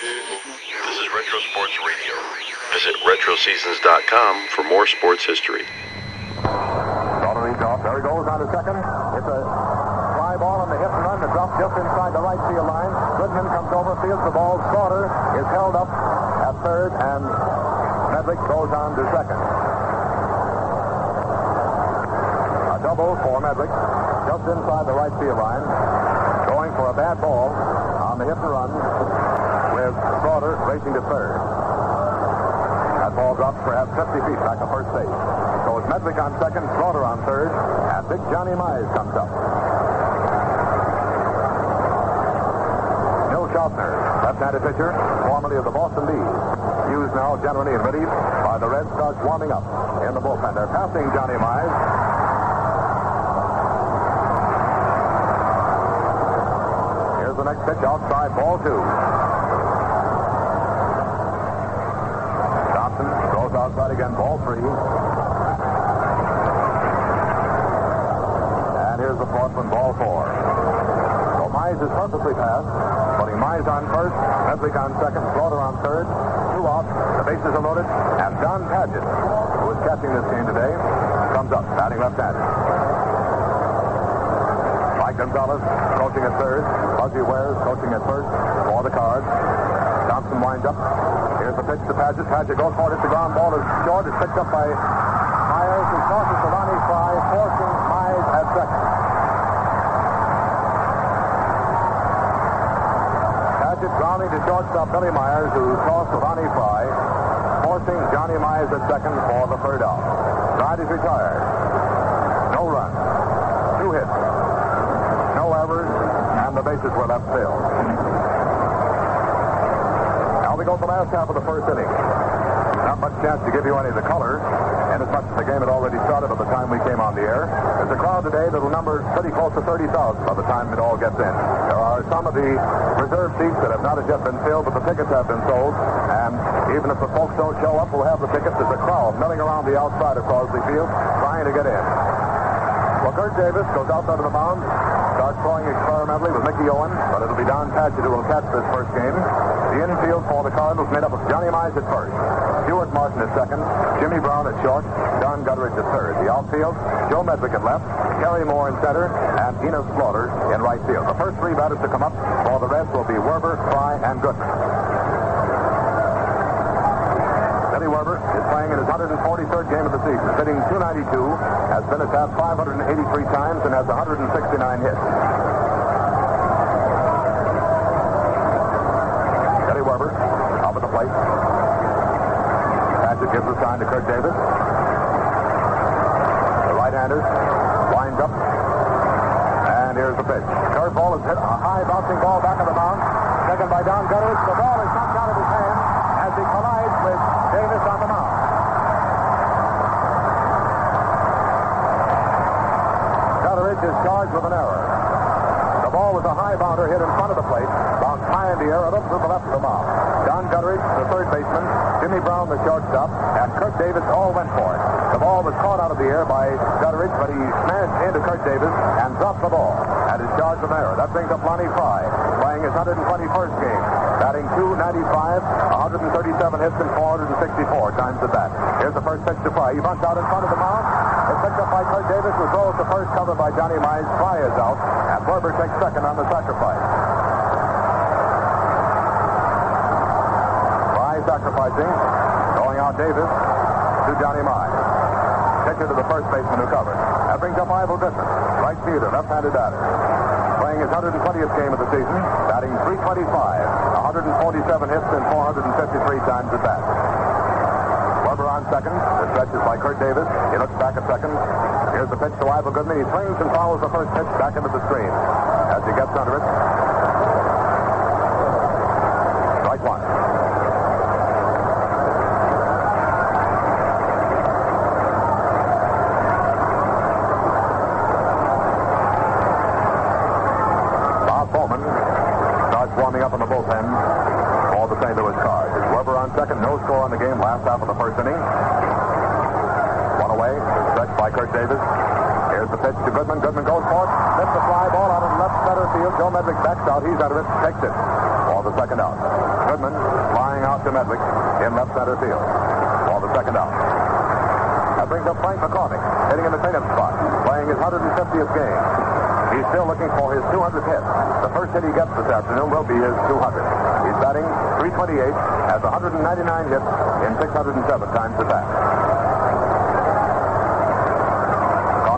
This is Retro Sports Radio. Visit RetroSeasons.com for more sports history. There he goes on to second. It's a fly ball on the hit and run. The drop just inside the right field line. Goodman comes over, fields the ball. Slaughter is held up at third, and Medwick goes on to second. A double for Medwick, just inside the right field line. Going for a bad ball on the hit and run Slaughter racing to third. That ball drops perhaps 50 feet back of first base. So it's Medwick on second, Slaughter on third, and big Johnny Mize comes up. Bill Shoffner, left-handed pitcher, formerly of the Boston Bees, used now generally in relief by the Red Sox warming up in the bullpen. They're passing Johnny Mize. Here's the next pitch outside, ball two. Goes outside again, ball three. And here's the fourth one, ball four. So Mize is purposely passed, putting Mize on first, Medwick on second, Slaughter on third, two out, the bases are loaded, and Don Padgett, who is catching this game today, comes up, batting left-handed. Mike Gonzalez coaching at third, Buzzy Wares coaching at first for the Cards. Thompson winds up. Pitch to Padgett. Padgett goes for it. It's the ground ball is short. It's picked up by Myers. He tosses to Lonny Frey, forcing Mize at second. Padgett grounding to shortstop Billy Myers, who tossed to Lonny Frey, forcing Johnny Mize at second for the third out. Side is retired. No run. Two hits. No errors, and the bases were left filled. We go to the last half of the first inning. Not much chance to give you any of the color, and as much as the game had already started by the time we came on the air. There's a crowd today that will number pretty close to 30,000 by the time it all gets in. There are some of the reserve seats that have not as yet been filled, but the tickets have been sold. And even if the folks don't show up, we'll have the tickets. There's a crowd milling around the outside of Crosley Field trying to get in. Well, Curt Davis goes out onto the mound, starts throwing experimentally with Mickey Owen, but it'll be Don Padgett who will catch this first game. The infield for the Cardinals made up of Johnny Mize at first, Stuart Martin at second, Jimmy Brown at short, Don Gutteridge at third. The outfield, Joe Medwick at left, Terry Moore in center, and Enos Slaughter in right field. The first three batters to come up for the rest will be Werber, Frey, and Goodman. Billy Werber is playing in his 143rd game of the season, hitting 292, has been attacked 583 times, and has 169 hits. Plate. Padgett gives the sign to Curt Davis. The right-hander winds up. And here's the pitch. Curveball is hit. A high bouncing ball back of the mound. Taken by Don Gutteridge. The ball is knocked out of his hand as he collides with Davis on the mound. Gutteridge is charged with an error. The ball was a high bounder hit in front of the plate, bounced high in the air and up to the left of the mound. Don Gutteridge, the third baseman, Jimmy Brown, the shortstop, and Curt Davis all went for it. The ball was caught out of the air by Gutteridge, but he smashed into Curt Davis and dropped the ball and is with error. That brings up Lonny Frey, playing his 121st game, batting 295, 137 hits and 464 times at bat. Here's the first pitch to Frey. He bunts out in front of the mound. It's picked up by Curt Davis, who throws the first cover by Johnny Mize. Frey is out, and Werber takes second on the sacrifice. Frey sacrificing, going out Davis to Johnny Mize. Pitcher to the first baseman who covered. That brings up Ival Griffin, right fielder, left-handed batter. Playing his 120th game of the season, batting 325, 147 hits and 453 times at bat. Werber on second. The stretch is by Curt Davis. He looks back at second. Here's the pitch to Ival Goodman. He swings and follows the first pitch back into the screen. As he gets under it. Strike one. Bob Bowman starts warming up in the bullpen for the St. Louis Cards. It's Werber on second, no score on the game, last half of the first inning. One away, stretched by Curt Davis. Here's the pitch to Goodman. Goodman goes for it, hits the fly ball out of left center field. Joe Medwick backs out. He's out of it, takes it. For the second out. Goodman flying out to Medwick in left center field for the second out. That brings up Frank McCormick, hitting in the cleanup spot, playing his 150th game. He's still looking for his 200th hit. The first hit he gets this afternoon will be his 200. Batting 328, has 199 hits in 607 times at bat.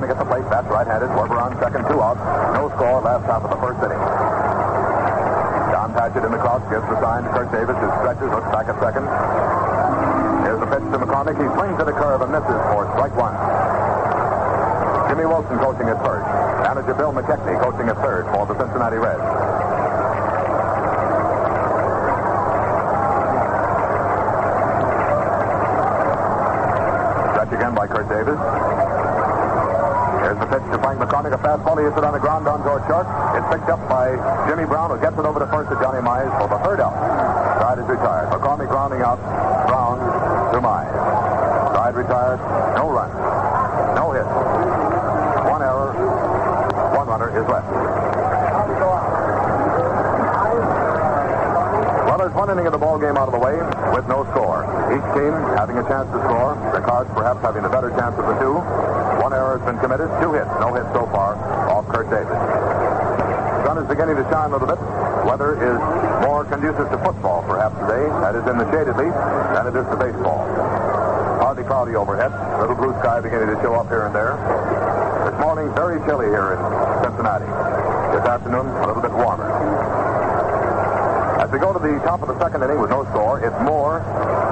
McCormick at the plate, bats right-handed. Werber on second, two outs. No score last half of the first inning. Don Padgett in the crowd gives the sign to Curt Davis, who stretches, looks back at second. Here's the pitch to McCormick. He swings at a curve and misses for strike one. Jimmy Wilson coaching at first. Manager Bill McKechnie coaching at third for the Cincinnati Reds. Again by Curt Davis. Here's the pitch to Frank McCormick. A fastball. He hits it on the ground down toward short. It's picked up by Jimmy Brown, who gets it over to first to Johnny Mize for the third out. Side is retired. McCormick grounding out. Brown to Mize. Side retired. No run. No hit. One error. One runner is left. One inning of the ball game out of the way with no score. Each team having a chance to score. The Cards perhaps having the better chance of the two. One error has been committed. Two hits. No hits so far off Curt Davis. Sun is beginning to shine a little bit. Weather is more conducive to football perhaps today. That is in the shade at least than it is to baseball. Partly cloudy overhead. Little blue sky beginning to show up here and there. This morning, very chilly here in Cincinnati. This afternoon, a little bit warmer. We go to the top of the second inning with no score, it's Moore,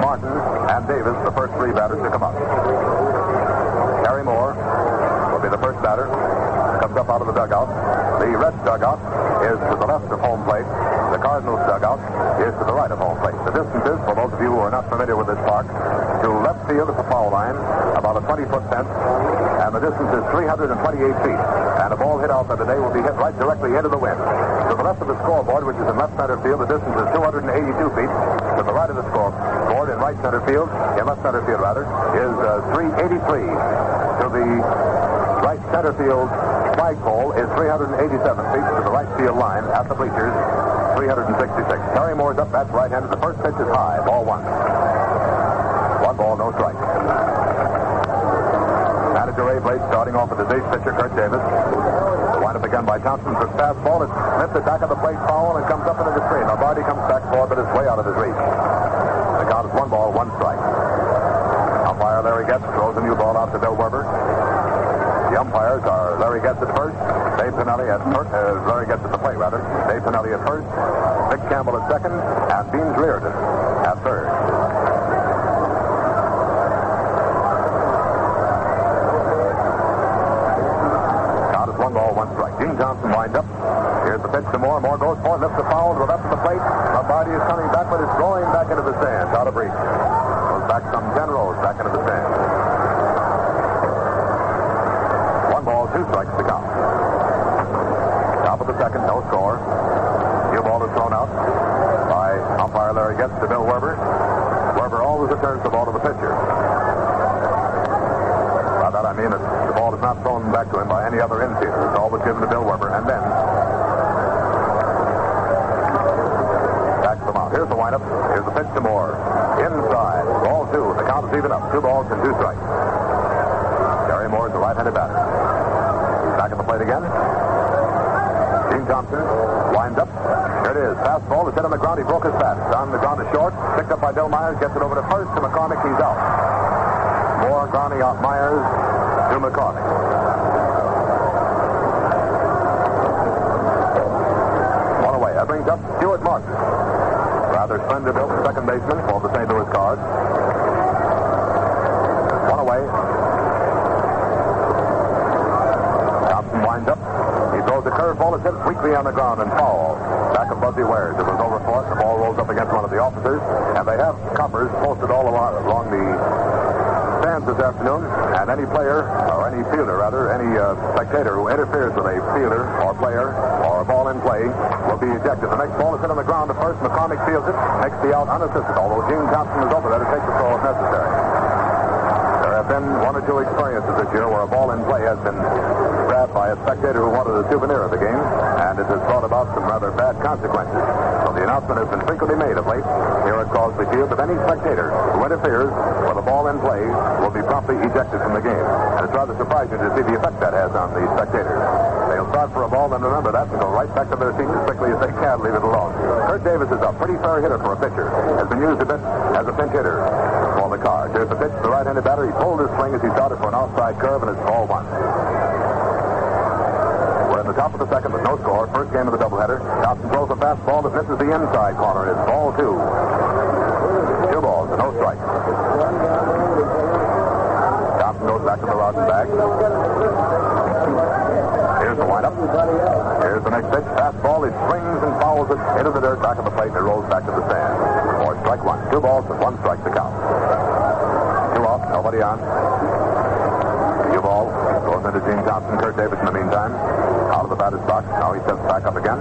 Martin, and Davis, the first three batters to come up. Terry Moore will be the first batter. Comes up out of the dugout. The Reds dugout is to the left of home plate. The Cardinals dugout is to the right of home plate. The distance is, for those of you who are not familiar with this park, to left field at the foul line, about a 20-foot fence, and the distance is 328 feet. And a ball hit out there today will be hit right directly into the wind. The left of the scoreboard, which is in left center field, the distance is 282 feet. To the right of the scoreboard, in right center field, in left center field rather, is uh, 383. To the right center field flagpole is 387 feet. To the right field line at the bleachers, 366. Terry Moore's up, that's right-handed. The first pitch is high, ball one. One ball, no strike. Manager Ray Blades starting off with his ace pitcher, Curt Davis. The again by Thompson for fastball. It's lifted back of the plate foul and comes up into the screen. Lombardi comes back forward, but it's way out of his reach. The count is one ball, one strike. Umpire Larry Goetz throws a new ball out to Bill Werber. The umpires are Larry Goetz at first, Dave Pinelli at first, uh, Larry Goetz at the plate rather, Dave Pinelli at first, Vic Campbell at second, and Beans Reardon at third. Strike. Gene Thompson winds up. Here's the pitch to Moore. Moore goes for it, lifts the foul to the of the plate. Is coming back, but it's going back into the stands, out of reach. Goes back some 10 rows back into the stands. One ball, two strikes to count. Top of the second, no score. New ball is thrown out by umpire Larry Goetz to Bill Werber. Werber always returns the ball to the pitcher. I mean the ball is not thrown back to him by any other infielder. It's always given to Bill Werber, And then backs them out. Here's the windup. Here's the pitch to Moore. Inside. Ball two. The count is even up. Two balls and two strikes. Terry Moore is the right-handed batter. He's Back at the plate again. Gene Thompson winds up. Here it is. Fastball is hit on the ground. He broke his bat. On the ground to short. Picked up by Bill Myers. Gets it over to first to McCormick. He's out. Moore grounding out Myers to McCormick. One away. That brings up Stuart Martin. Rather slender built second baseman for the St. Louis Cards. One away. Thompson winds up. He throws the curveball. It's hit weakly on the ground and foul. Back of Buzzy Wares. It was for it. The ball rolls up against one of the officers. And they have coppers posted all along the this afternoon. And any player, or any fielder rather, any uh, spectator who interferes with a fielder or player or a ball in play will be ejected. The next ball is hit on the ground at first. McCormick fields it. Makes the out unassisted. Although Gene Thompson is over there to take the throw if necessary. There have been one or two experiences this year where a ball in play has been grabbed by a spectator who wanted a souvenir of the game, it has brought about some rather bad consequences. So the announcement has been frequently made of late here at Crosley Field that any spectator who interferes with a ball in play will be promptly ejected from the game. And it's rather surprising to see the effect that has on the spectators. They'll start for a ball, then remember that, and go right back to their seats as quickly as they can, leave it alone. Curt Davis is a pretty fair hitter for a pitcher. Has been used a bit as a pinch hitter for the Cards. Here's the pitch to the right-handed batter. He pulled his swing as he started for an outside curve, and it's ball one. The top of the second with no score. First game of the doubleheader. Thompson throws a fastball that misses the inside corner. It's ball two. Two balls, no strikes. Thompson goes back to the rosin bag. Here's the windup. Here's the next pitch. Fastball. It swings and fouls it into the dirt back of the plate, and it rolls back to the stand. Or strike one. Two balls and one strike to count. Two off. Nobody on. Ball Gene Thompson. Curt Davis in the meantime. Out of the batter's box. Now he steps back up again.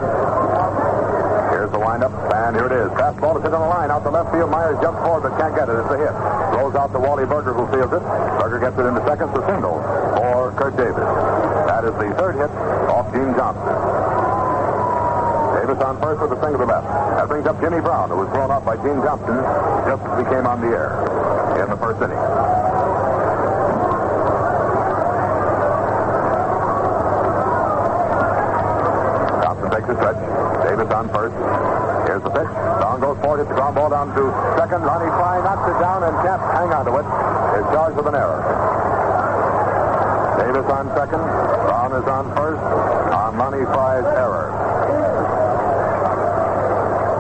Here's the windup, and here it is. Fastball is hit on the line. Out to left field. Myers jumps forward, but can't get it. It's a hit. Throws out to Wally Berger, who fields it. Berger gets it into second for single for Curt Davis. That is the third hit off Gene Thompson. Davis on first with a single to left. That brings up Jimmy Brown, who was thrown off by Gene Thompson just as he came on the air in the first inning. A stretch. Davis on first. Here's the pitch. Brown goes forward, It's a ground ball down to second. Lonny Frey knocks it down and can't hang on to it. Is charged with an error. Davis on second. Brown is on first on Lonny Frey's error.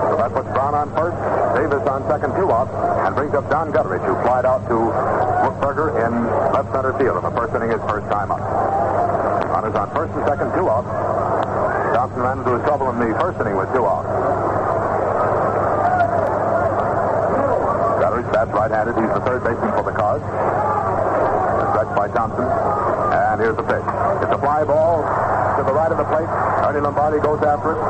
So that puts Brown on first, Davis on second, two out, and brings up Don Gutteridge, who flied out to Berger in left center field in the first inning, his first time up. Runners on first and second, two out. Thompson ran into trouble in the first inning with two outs. Gutteridge bats right-handed. He's the third baseman for the Cards. Stretched by Thompson. And here's the pitch. It's a fly ball to the right of the plate. Ernie Lombardi goes after it,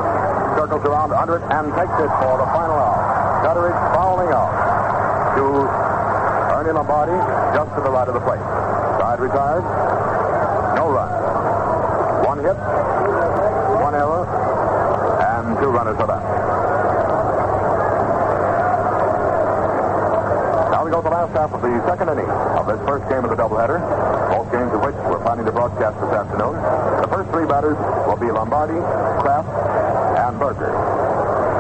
circles around under it, and takes it for the final out. Gutteridge fouling out to Ernie Lombardi just to the right of the plate. Side retired. One hit, one error, and two runners for that. Now we go to the last half of the second inning of this first game of the doubleheader. Both games of which we're planning to broadcast this afternoon. The first three batters will be Lombardi, Craft, and Berger.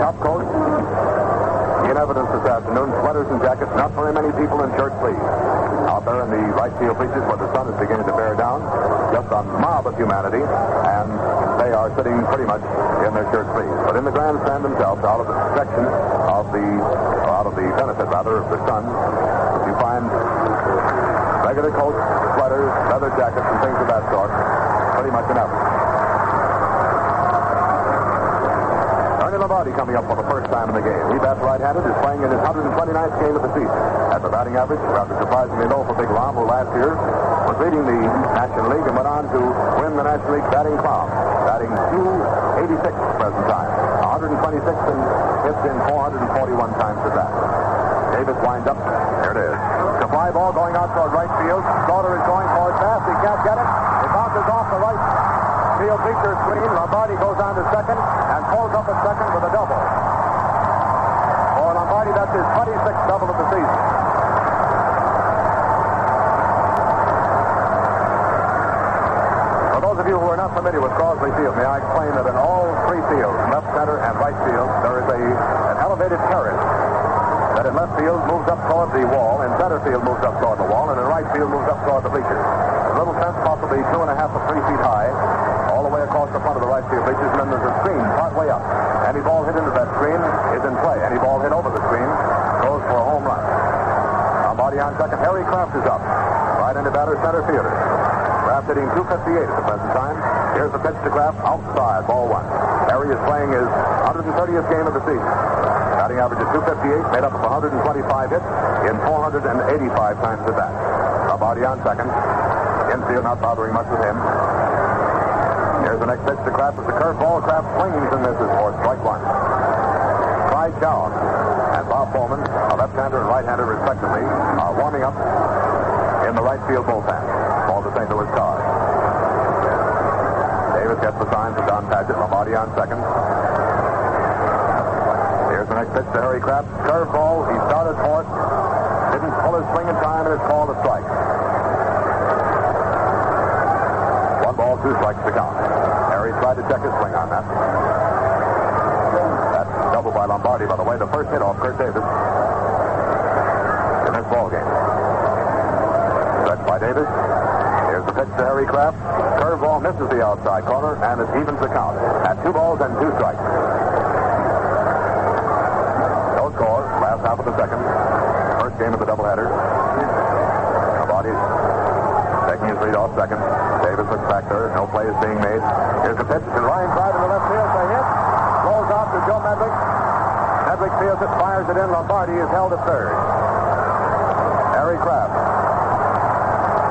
Top coat in evidence this afternoon, sweaters and jackets, not very many people in shirt sleeves. Out there in the right field bleachers where the sun is beginning to bear down, just a mob of humanity, and they are sitting pretty much in their shirt sleeves. But in the grandstand themselves, out of the protection of the, out of the benefit rather of the sun, you find regular coats, sweaters, leather jackets, and things of that sort, pretty much in evidence. Lombardi coming up for the first time in the game. He bats right-handed, is playing in his 129th game of the season. At the batting average, rather surprisingly low for Big Lom, who last year was leading the National League and went on to win the National League batting crown, batting 286 at present time. 126 and hits in 441 times at that. Davis winds up. There it is. The fly ball going out toward right field. Slaughter is going for it fast. He can't get it. It bounces off the right field feature screen. Lombardi goes on to second pulls up at second with a double. For Lombardi, that's his 26th double of the season. For those of you who are not familiar with Crosley Field, may I explain that in all three fields, left, center, and right field, there is a, an elevated terrace that in left field moves up toward the wall, in center field moves up toward the wall, and in right field moves up toward the bleachers. A little fence, possibly two and a half to three feet high, all the front of the right field bleachers, and then there's a screen part way up. Any ball hit into that screen is in play. Any ball hit over the screen goes for a home run. Lombardi on second. Harry Craft is up. Right into batter, center fielder. Craft hitting 258 at the present time. Here's the pitch to Craft outside, ball one. Harry is playing his 130th game of the season. Batting average of 258, made up of 125 hits in 485 times at bat. Lombardi on second. Infield not bothering much with him. Here's the next pitch to Craft. It's a curveball. Craft swings and misses for strike one. Clyde Shoun and Bob Bowman, a left-hander and right-hander respectively, are warming up in the right field bullpen for the St. Louis Cars. Davis gets the sign for Don Padgett. Lombardi on second. Here's the next pitch to Harry Craft. Curveball. He started for it. Didn't pull his swing in time, and it's called a strike. Two strikes to count. Harry tried to check his swing on that. That's double by Lombardi, by the way. The first hit off Curt Davis in this ball game. Stretch by Davis. Here's the pitch to Harry Craft. Curveball misses the outside corner, and it evens the count at two balls and two strikes. No score. Last half of the second. First game of the doubleheader. Lombardi off second. Davis looks back there. No play is being made. Here's the pitch to Ryan Pride in the left field. They hit. Rolls off to Joe Medwick. Medwick fields it, fires it in. Lombardi is held at third. Harry Craft.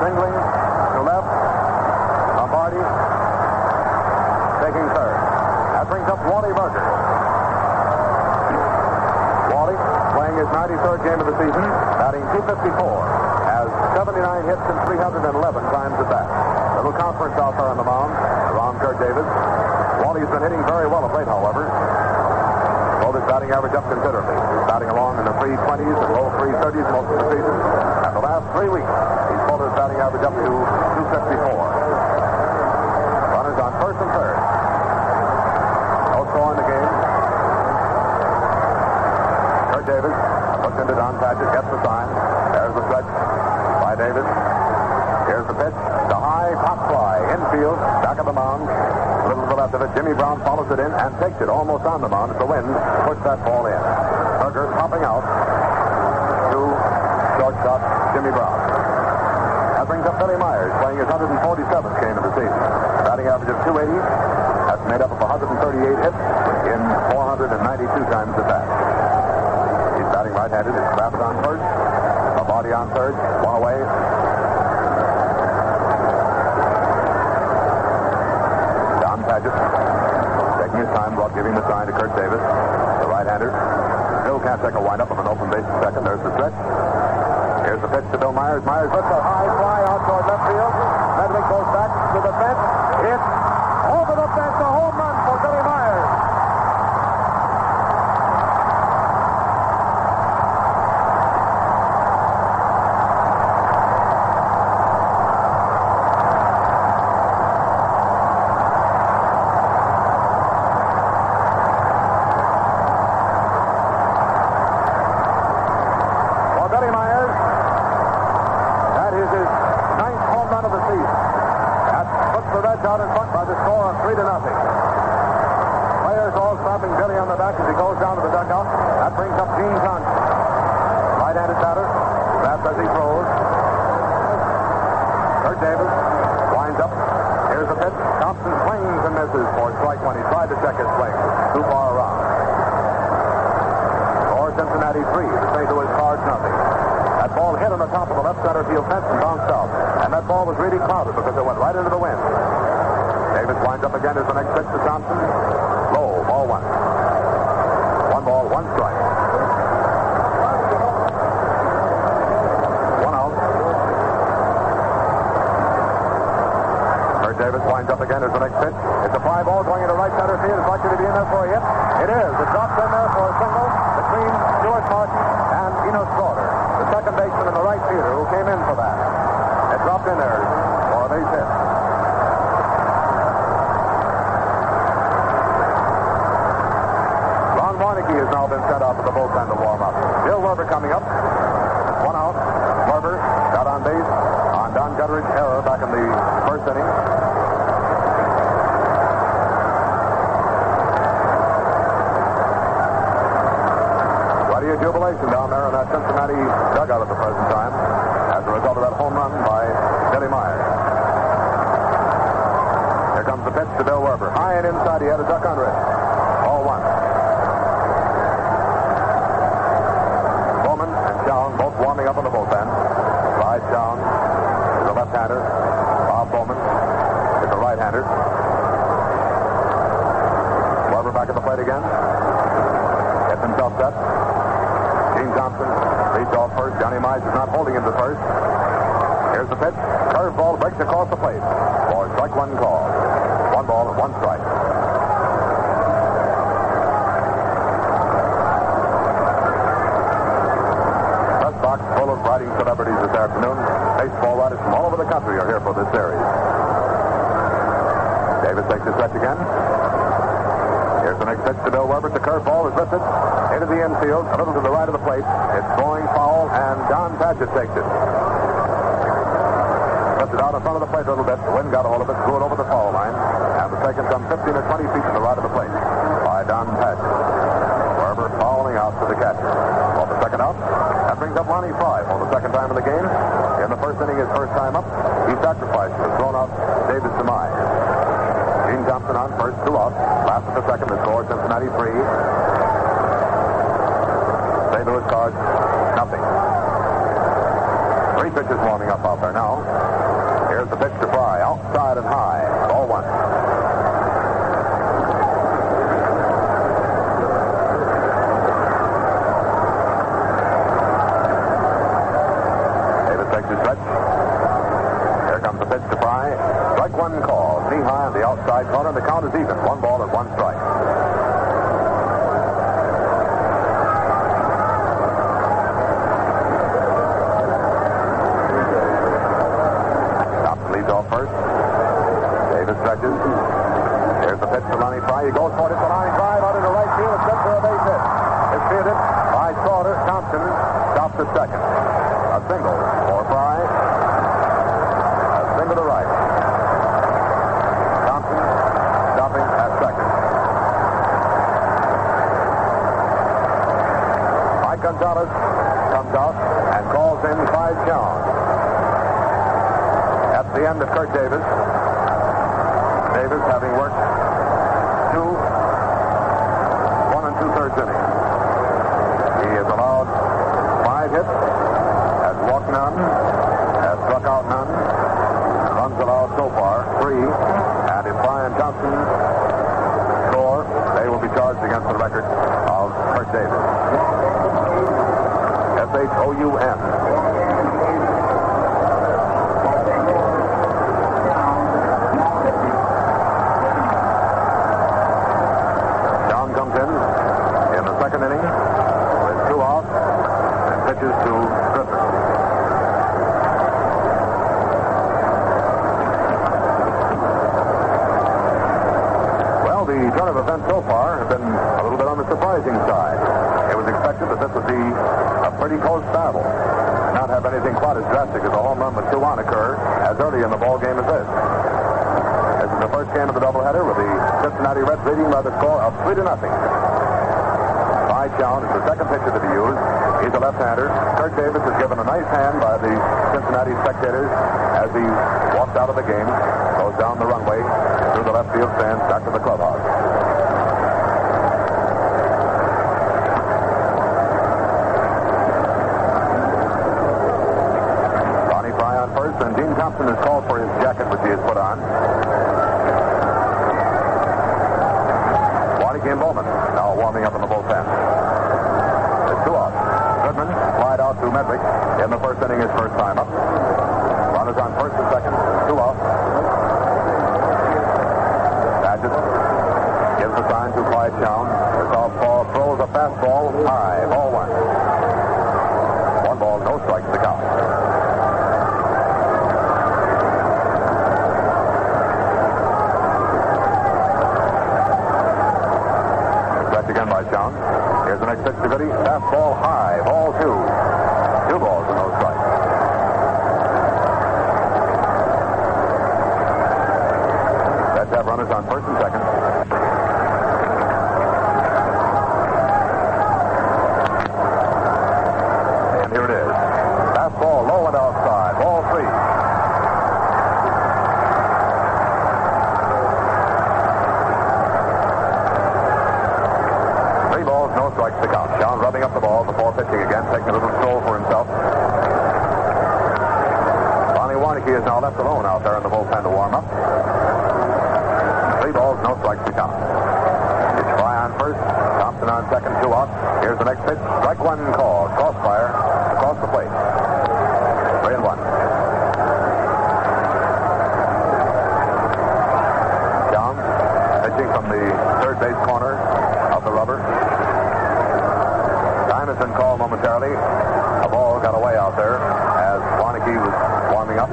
Singling to left. Lombardi taking third. That brings up Wally Berger. Wally playing his 93rd game of the season, batting 254, has 79 hits and 311 times at bat. Little conference out there on the mound around Curt Davis. Wally's been hitting very well of late, however. Pulled his batting average up considerably. He's batting along in the 320s and low 330s most of the season. And the last three weeks, he's pulled his batting average up to 254. Runners on first and third. No score in the game. Curt Davis looks into Don Padgett, gets the sign. There's the stretch by Davis. Here's the pitch. The high pop fly. Infield. Back of the mound. A little to the of it. Jimmy Brown follows it in and takes it almost on the mound. It's the wind. Push that ball in. Berger popping out to shortstop Jimmy Brown. That brings up Billy Myers playing his 147th game of the season. Batting average of 280. That's made up of 138 hits in 492 times at bat. He's batting right-handed. It's Craft on first. A body on third. One away. Padgett taking his time. Rob giving the sign to Curt Davis, the right-hander. Bill can't take a windup of an open base at second. There's the stretch. Here's the pitch to Bill Myers. Myers lifts a high fly out toward left field. Medwick goes back to the fence. It's over the fence. A home run for Billy Myers. For Billy Myers, that is his ninth home run of the season. That puts the Reds out in front by the score of three to nothing. Players all slapping Billy on the back as he goes down to the dugout. That brings up Gene Thompson. Right-handed batter. Fast as he throws. Curt Davis winds up. Here's the pitch. Thompson swings and misses for strike one. He tried to check his swing. Too far around. Or Cincinnati three. The St. Louis Cards nothing. That ball hit on the top of the left center field fence and bounced out. And that ball was really clouded because it went right into the wind. Davis winds up again as the next pitch to Thompson. Low, ball one. One ball, one strike. One out. Curt Davis winds up again as the next pitch. It's a fly ball going into right center field. It's likely to be in there for a hit. It is. It drops in there for a single between Stuart Martin and Enos Slaughter, the second baseman in the right fielder who came in for that. It dropped in there for a base hit. Lon Warneke has now been sent out to the bullpen to warm up. Bill Werber coming up. One out. Werber got on base on Don Gutteridge's error back in the first inning. Jubilation down there in that Cincinnati dugout at the present time as a result of that home run by Billy Myers. Here comes the pitch to Bill Werber. High and inside, he had a duck under it. All one. Bowman and Shoun both warming up in the bullpen. Clyde Shoun is a left-hander. Bob Bowman is a right-hander. Werber back at the plate again. Gets himself set. Gene Thompson leads off first. Johnny Mize is not holding him to first. Here's the pitch. Curveball breaks across the plate. For strike one call. One ball and one strike. Press box full of writing celebrities this afternoon. Baseball writers from all over the country are here for this series. Davis takes his stretch again. Here's the next pitch to Bill Werber. The curveball is lifted into the infield, a little to the right of the plate. It's going foul, and Don Padgett takes it. Lifted out in front of the plate a little bit. The wind got a hold of it, threw it over the foul line, and the second some 15 or 20 feet to the right of the plate by Don Padgett. Barber fouling out to the catcher. On the second out, that brings up Lonny Frey for the second time in the game. In the first inning, his first time up, he sacrificed and thrown out Davis Demise. Gene Thompson on first, two out. Last of the second, the score Cincinnati three. Cards, nothing. Three pitches warming up out there now. Here's the pitch to Frey, outside and high. Ball one. Davis takes his stretch. Here comes the pitch to Frey. Strike one call. Knee high on the outside corner. The count is even. One ball and one strike. Thompson leads off first. Davis stretches. Here's the pitch to Lonny Frey. He goes for it. It's a line drive out into the right field. It's good for a base hit. It's fielded by Slaughter. Thompson stops at second. A single for Frey. A single to right. Thompson stopping at second. Mike Gonzalez comes out and calls in Clyde Shoun. The end of Curt Davis. Davis having worked two, one and two thirds innings. He has allowed five hits, has walked none, has struck out none. Runs allowed so far, three. And if Brian Johnson score, they will be charged against the record of Curt Davis. S-H-O-U-N. Shoun comes in in the second inning with two outs and pitches to Griffin. Well, the turn of events so far have been a little bit on the surprising side. It was expected that this would be a pretty close battle, not have anything quite as drastic as a home run with two on occur as early in the ball game as this. This is the first game of the doubleheader with the Cincinnati Reds leading by the score of three to nothing. Clyde Shoun is the second pitcher to be used. He's a left-hander. Curt Davis is given a nice hand by the Cincinnati spectators as he walks out of the game, goes down the runway through the left field stands back to the clubhouse. Lonny Frey on first, and Gene Thompson is called for his jacket, which he has put on. Kim Bowman now warming up in the bullpen. It's two outs. Goodman slide out to Medwick in the first inning, his first time up. Runners on first and second. Two outs. Padgett gives the sign to Clyde Shoun. The southpaw throws a fastball high. Ball one. One ball, no strikes to count. Shoun. Here's the next pitch to Goody. Fastball high. Ball two. Two balls and no strikes. Let's have runners on first and second. And here it is. Fastball low and outside. Ball three. Three balls, no strikes to count. Shoun rubbing up the again, taking a little stroll for himself. Lonnie Warneke is now left alone out there in the bullpen to warm up. Three balls, no strikes to count. It's Frey on first, Thompson on second, two out. Here's the next pitch. Strike one call. Crossfire across the plate. Three and one. Down. been momentarily. A ball got away out there as Warneke was warming up.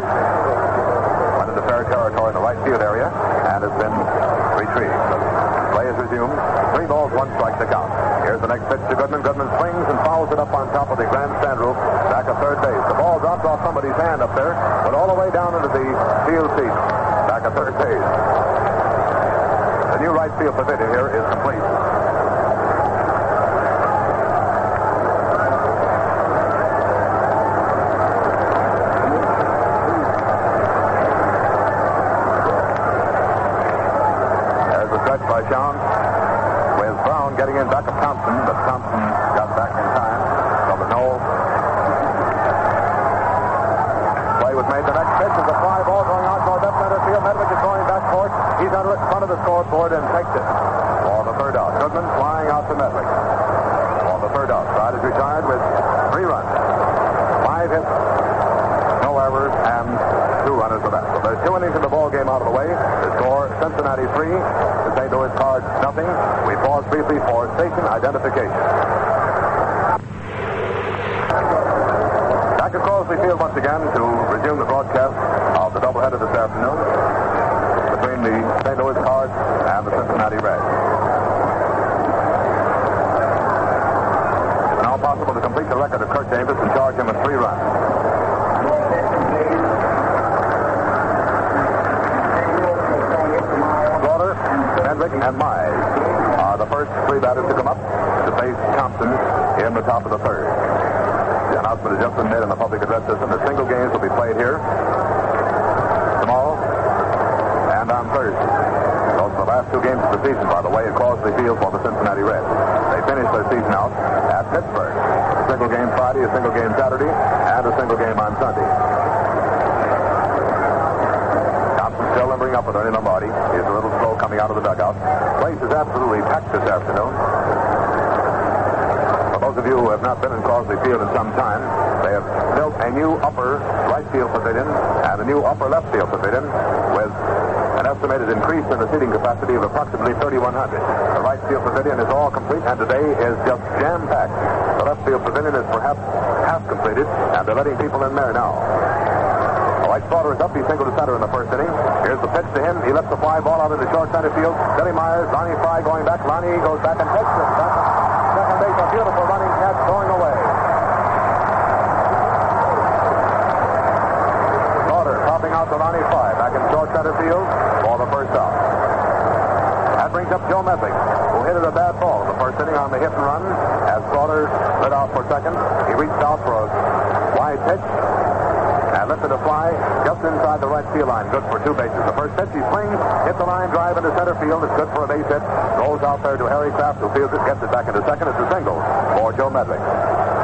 Went into fair territory in the right field area and has been retrieved. Play is resumed. Three balls, one strike to count. Here's the next pitch to Goodman. Goodman swings and fouls it up on top of the grandstand roof, back at third base. The ball dropped off somebody's hand up there, but all the way down into the field seat, back at third base. The new right field pavilion here is complete. There's a stretch by Shoun with Brown getting in back of Thompson, but Thompson got back in time. So the no play was made. The next pitch is a fly ball going out toward left center field. Medwick is going back for it. He's under it in front of the scoreboard and takes it for the third out. Goodman flying out to Medwick for the third out. Side is retired with three runs, five hits, no errors, and two runners for that. So there's two innings in the ball game out of the way. The score: Cincinnati three, the St. Louis Cards nothing. We pause briefly for station identification. Back at Crosley Field once again to resume the broadcast of the doubleheader this afternoon between the St. Louis Cards and the Cincinnati Reds. It's now possible to complete the record of Curt Davis and charge him with three runs. Slaughter, Medwick, and Mize are the first three batters to come up to face Thompson in the top of the third. The announcement has just been made in the public address system that single games will be played here tomorrow and on Thursday. Those are the last two games of the season, by the way, at Crosley Field for the Cincinnati Reds. They finished their season out at Pittsburgh. Single game Friday, a single game Saturday, and a single game on Sunday. Thompson still limbering up with Ernie Lombardi. He's a little slow coming out of the dugout. Place is absolutely packed this afternoon. For those of you who have not been in Crosley Field in some time, they have built a new upper right field pavilion and a new upper left field pavilion with an estimated increase in the seating capacity of approximately 3,100. The right field pavilion is all complete and today is just jam-packed. Field pavilion is perhaps half completed and they're letting people in there now. All right, Slaughter is up. He singled to center in the first inning. Here's the pitch to him. He left the fly ball out into short center field. Billy Myers, Lonny Frey going back. Lonnie goes back and takes it. Second base, a beautiful running catch going away. Slaughter popping out to Lonny Frey back in short center field for the first out. That brings up Joe Medwick, who hit it a bad ball the first inning on the hit and run as Slaughter lit out for second. He reached out for a wide pitch and lifted a fly just inside the right field line. Good for two bases. The first pitch, he swings, hits the line drive into center field. It's good for a base hit. Rolls out there to Harry Craft, who fields it, gets it back into second. It's a single for Joe Medwick.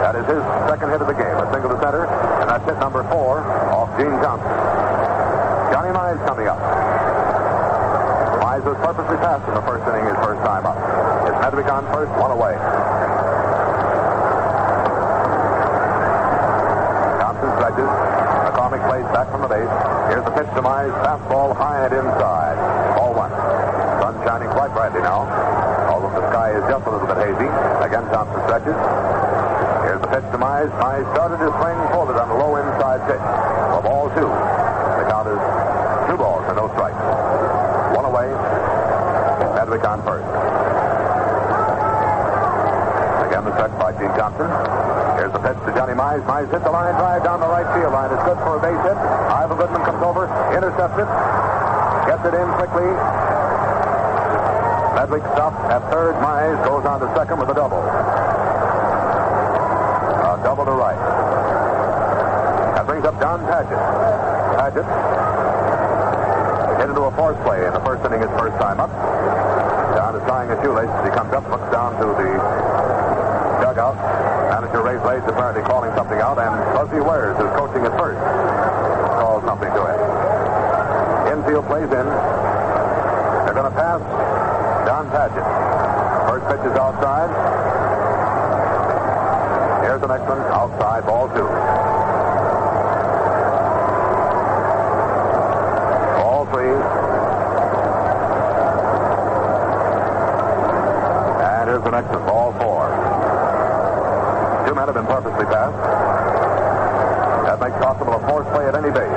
That is his second hit of the game. A single to center, and that's hit number four off Gene Thompson. Johnny Mize coming up. Mize was purposely passed in the first inning his first. It's Medwick on first, one away. Thompson stretches. McCormick plays back from the base. Here's the pitch to Mize. Fastball high and inside. Ball one. Sun shining quite brightly now. Although the sky is just a little bit hazy. Again, Thompson stretches. Here's the pitch to Mize. Mize started his swing, it on the low inside pitch. For ball two. The count is two balls and no strikes. One away. Medwick on first. Again, the by Gene Thompson. Here's the pitch to Johnny Mize. Mize hit the line drive down the right field line. It's good for a base hit. Ival Goodman comes over, intercepts it, gets it in quickly. Medwick stops at third. Mize goes on to second with a double. A double to right. That brings up Don Padgett. Padgett hit into a force play in the first inning his first time up. Don is tying a shoelace as he comes up, looks down to the dugout. Manager Ray Blades apparently calling something out, and Buzzy Wares is coaching at first. Calls something to him. Infield plays in. They're going to pass Don Padgett. First pitch is outside. Here's the next one. Outside, ball two. Ball three. And here's the next one. Have been purposely passed. That makes possible a force play at any base.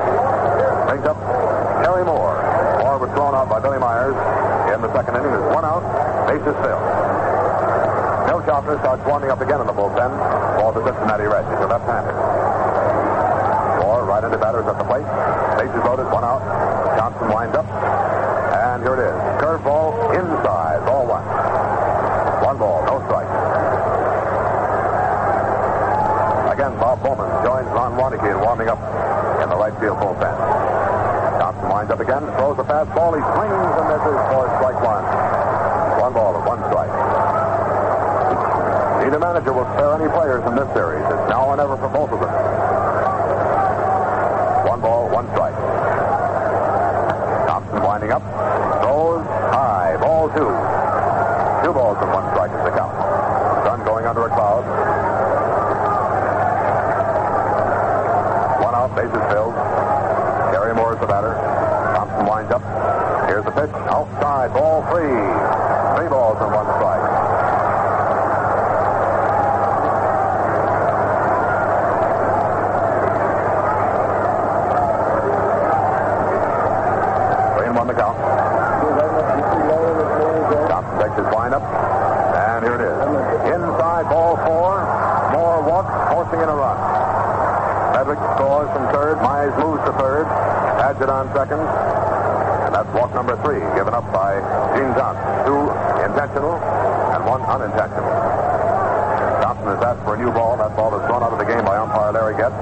Brings up Terry Moore. Moore was thrown out by Billy Myers in the second inning. There's one out. Bases filled. Bill Shoffner starts warming up again in the bullpen for the Cincinnati Reds. He's a left-hander. Moore right into batters at the plate. Bases loaded, one out. Thompson winds up. And here it is. Curveball inside. Ball one. One ball, no strike. Again, Bob Bowman Ron warming up in the right field bullpen. Thompson winds up again, throws a fastball. He swings and misses for strike one. One ball and one strike. Neither manager will spare any players in this series. It's now or never for both of them. One ball, one strike. Thompson winding up. Throws high. Ball. Two balls and one strike is the count. Sun going under a cloud. One out, bases filled. Terry Moore is the batter. Thompson winds up. Here's the pitch. Outside, ball three. Three balls and one strike. Three and one to count. Thompson takes his windup. And here it is. Inside, ball four. Moore walks, forcing in a run. Frederick scores from third. Mize moves to third. It on second. And that's walk number three, given up by Gene Thompson. Two intentional and one unintentional. Thompson is asked for a new ball. That ball is thrown out of the game by umpire Larry Goetz.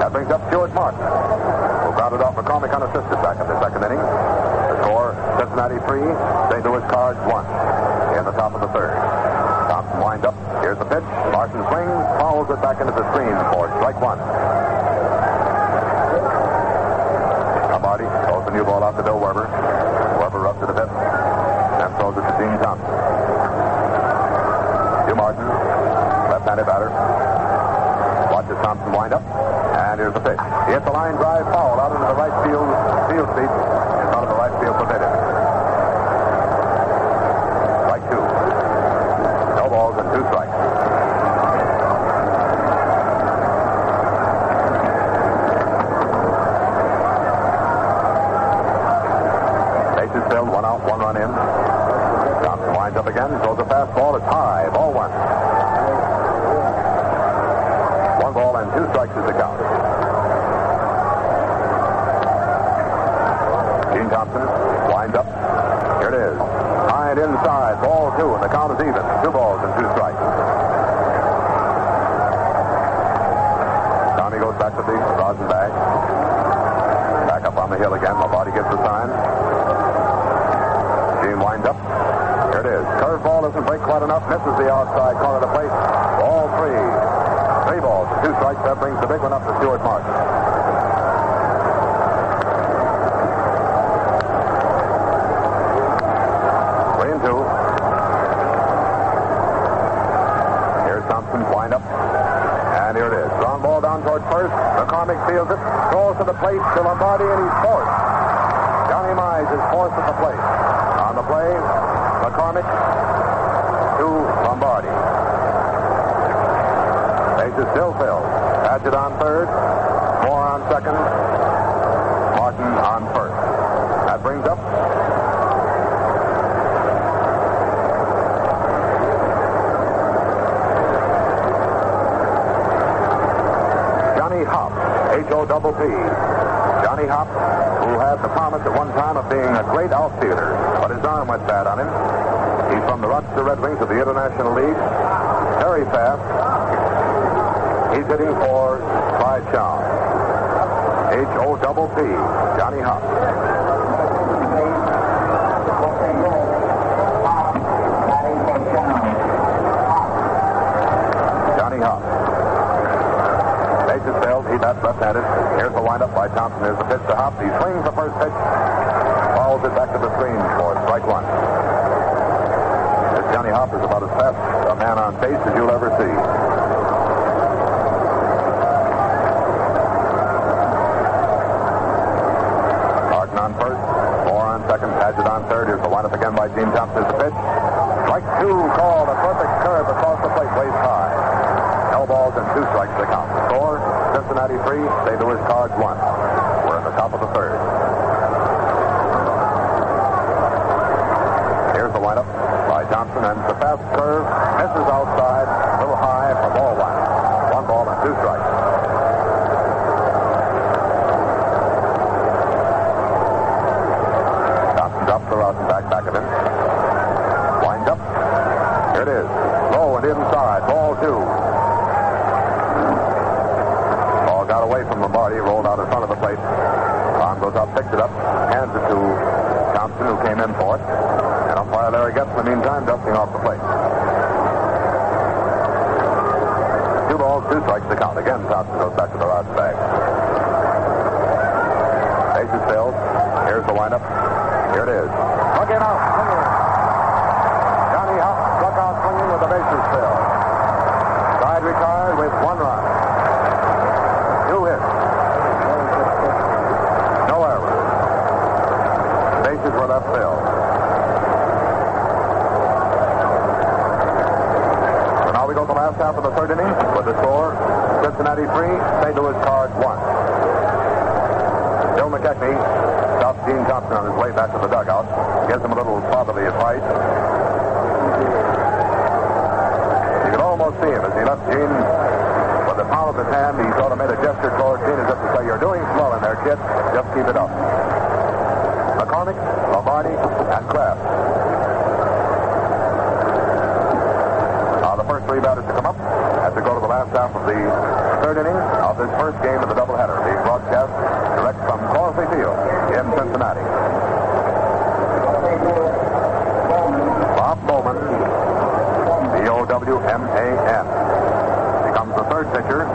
That brings up Stuart Martin, who grounded off McCormick unassisted back in the second inning. The score, Cincinnati 3, St. Louis Cards 1 in the top of the third. Thompson winds up. Here's the pitch. Martin swings, fouls it back into the screen for strike one. Lombardi throws the new ball out to Bill Werber. Werber up to the fifth and throws it to Gene Thompson. Hugh Martin, left-handed batter. Watches Thompson wind up. And here's the pitch. He hits a line drive foul out into the right field field seat in front of the right field pavilion. Strike two. No balls and two strikes. Bases filled, one out, one run in. Thompson winds up again, throws a fastball. It's high. Ball one. One ball and two strikes is the count. Gene Thompson winds up. Here it is. High and inside. Ball two, and the count is even. Two balls and two strikes. Tommy goes back to the rosin bag. Back up on the hill again. Lombardi gives the sign. Gene winds up. Here it is. Curveball doesn't break quite enough. Misses the outside corner of the plate. Ball three. Three balls, two strikes. That brings the big one up to Stuart Martin. Three and two. Here's Thompson, wind up. And here it is. Ground ball down toward first. McCormick fields it. Throws to the plate to Lombardi, and he's forced. Johnny Mize is forced at the plate. On the play, McCormick to Lombardi. Bases still filled. Padgett on third. Moore on second. Martin on first. That brings up Johnny Hopp, H-O-P-P. Johnny Hopp, who had the promise at one time of being a great outfielder, but his arm went bad on him. He's from the Rochester Red Wings of the International League. Very fast. He's hitting for Clyde Shoun. H-O-P-P, Johnny Hopp. Johnny Hopp. Bases filled. He bats left-handed. Here's the windup by Thompson. Here's the pitch to Hopp. He swings the first pitch. Fouls it back to the screen for strike one. Johnny Hopp is about as fast a man on base as you'll ever see. Martin on first. Moore on second. Padgett on third. Here's the windup again by Gene Thompson. The pitch. Strike two called a perfect curve across the plate, waist high. No balls and two strikes to count. Score, Cincinnati three, St. Louis Cards one. We're in the top of the third. Here's the lineup Thompson, and the fast curve misses outside, a little high for ball one. One ball and two strikes. Thompson drops the route back back of him. Wind up. Here it is. Low and inside. Ball two. Ball got away from Lombardi, rolled out in front of the plate. Arm goes up, picks it up, hands it to Thompson, who came in for it. And umpire Larry Goetz, in meantime, dusting off the plate. Two balls, two strikes to count. Again, Thompson goes back to the rod bag. Bases filled. Here's the lineup. Here it is. Looking out. Johnny Huff struck out swinging with the bases filled. Side retired with one run. Two hits. No errors. Bases were left filled. So now half of the third inning with the score Cincinnati 3, St. Louis Cards 1. Bill McKechnie stops Gene Thompson on his way back to the dugout, gives him a little fatherly advice. You could almost see him as he left Gene with the palm of his hand. He sort of made a gesture toward Gene as if to say, You're doing swell in there, kid. Just keep it up. McCormick, Lombardi, and Craft. Batters to come up have to go to the last half of the third inning of this first game of the doubleheader, being broadcast direct from Crosley Field in Cincinnati. Bob Bowman, B-O-W-M-A-N, becomes the third pitcher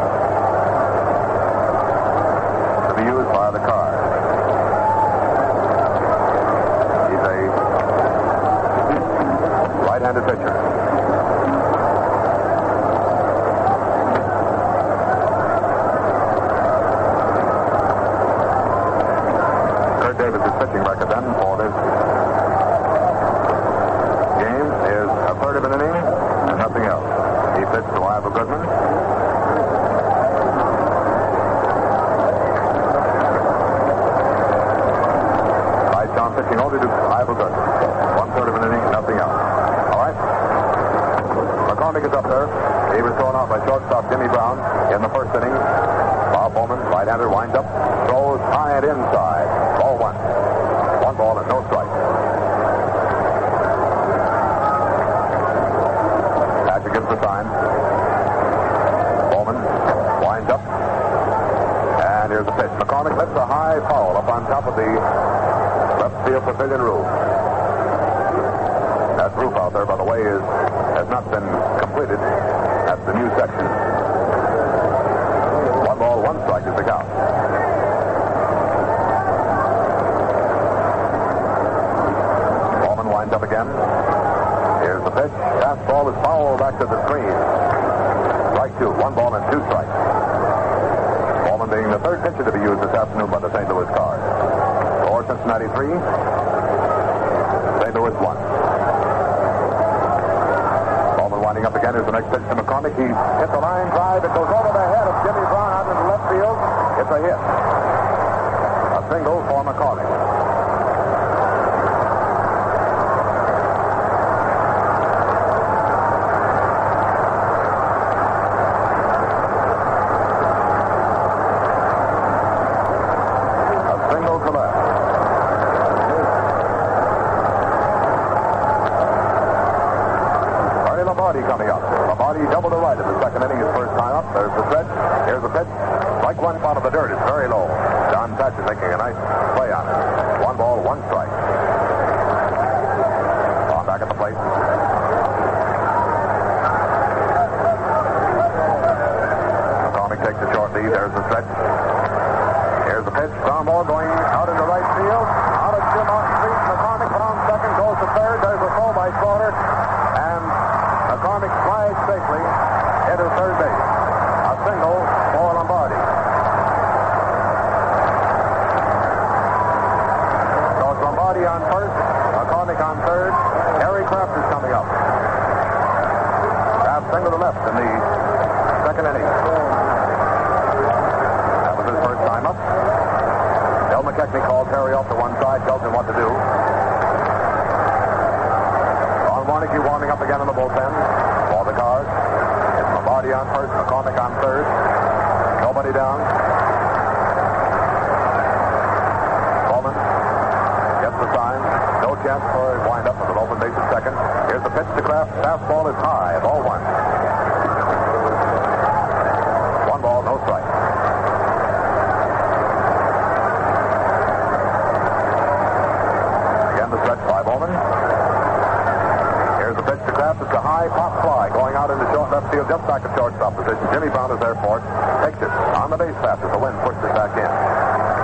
just back of shortstop position. Jimmy Brown is there for it. Takes it on the base pass as the wind pushes it back in.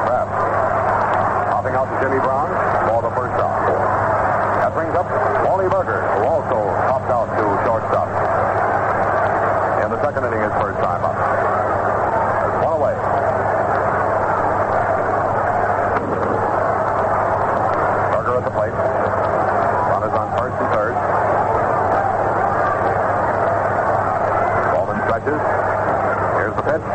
Craft popping out to Jimmy Brown for the first out. That brings up Wally Berger, who also popped out to shortstop. In the second inning, his first time up. There's one away. Berger at the plate. Runners on first and third. Bowman stretches. Here's the pitch.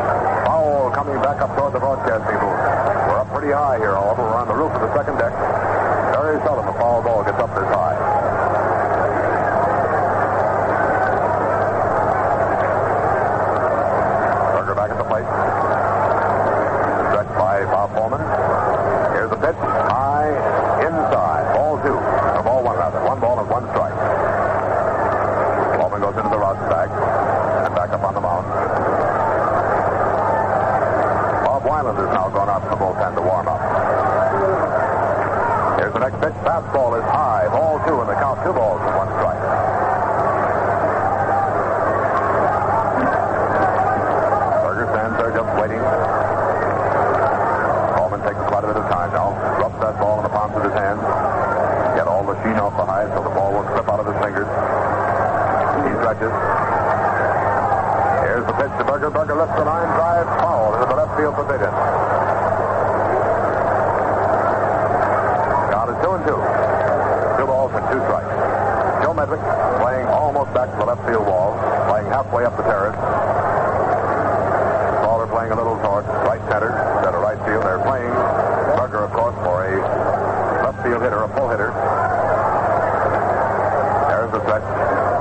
Foul coming back up toward the broadcasting booth. We're up pretty high here, however. We're on the roof of the second deck. Very seldom a foul ball gets up this high. Berger back at the plate. Stretched by Bob Bowman. Here's the pitch. High inside. Ball two. Or ball one, rather. One ball and one strike. Bowman goes into the rosin bag and back up on the mound. Bob Weiland has now gone out to the bullpen to warm up. Here's the next pitch. Fastball is high. Ball two and the count. Two balls and one strike. Berger stands there just waiting. Bowman takes quite a bit of time now. Rubs that ball in the palms of his hands. Get all the sheen off the hide so the ball won't slip out of his fingers. He stretches. Here's the pitch to Berger. Berger lifts the line drive foul into the left field pavilion. Count is two and two. Two balls and two strikes. Joe Medwick back to the left field wall, playing halfway up the terrace. Lawler playing a little north, right center, of right field. They're playing Berger, of course, for a left field hitter, a pull hitter. There's the stretch.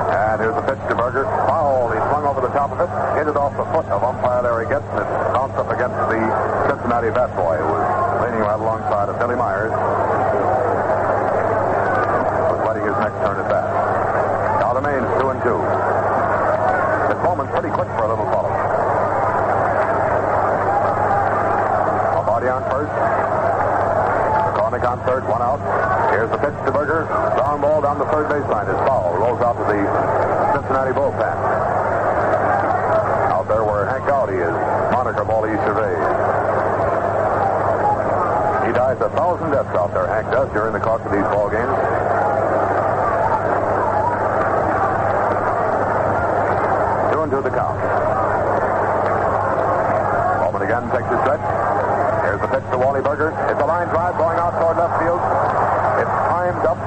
And here's the pitch to Berger. Foul. He swung over the top of it, hit it off the foot of umpire Larry Goetz, and it bounced up against the Cincinnati bat boy, who was leaning right alongside of Billy Myers. Was letting his neck turn at bat. Now remains two and two. This pretty quick for a little fellow. Lombardi on first. McCormick on third, one out. Here's the pitch to Berger. Long ball down the third baseline. It's foul. Rolls out to the Cincinnati bullpen. Out there where Hank Gowdy is. Moniker Bally Survey. He dies a thousand deaths out there, Hank does, during the course of these ball games. 10 sector stretch. Here's the pitch to Wally Berger. It's a line drive going out toward left field. It's timed up.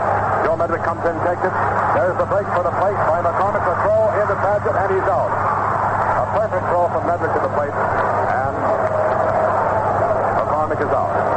Joe Medwick comes in, takes it. There's the break for the plate by McCormick. The throw into Padgett, and he's out. A perfect throw from Medwick to the plate, and McCormick is out.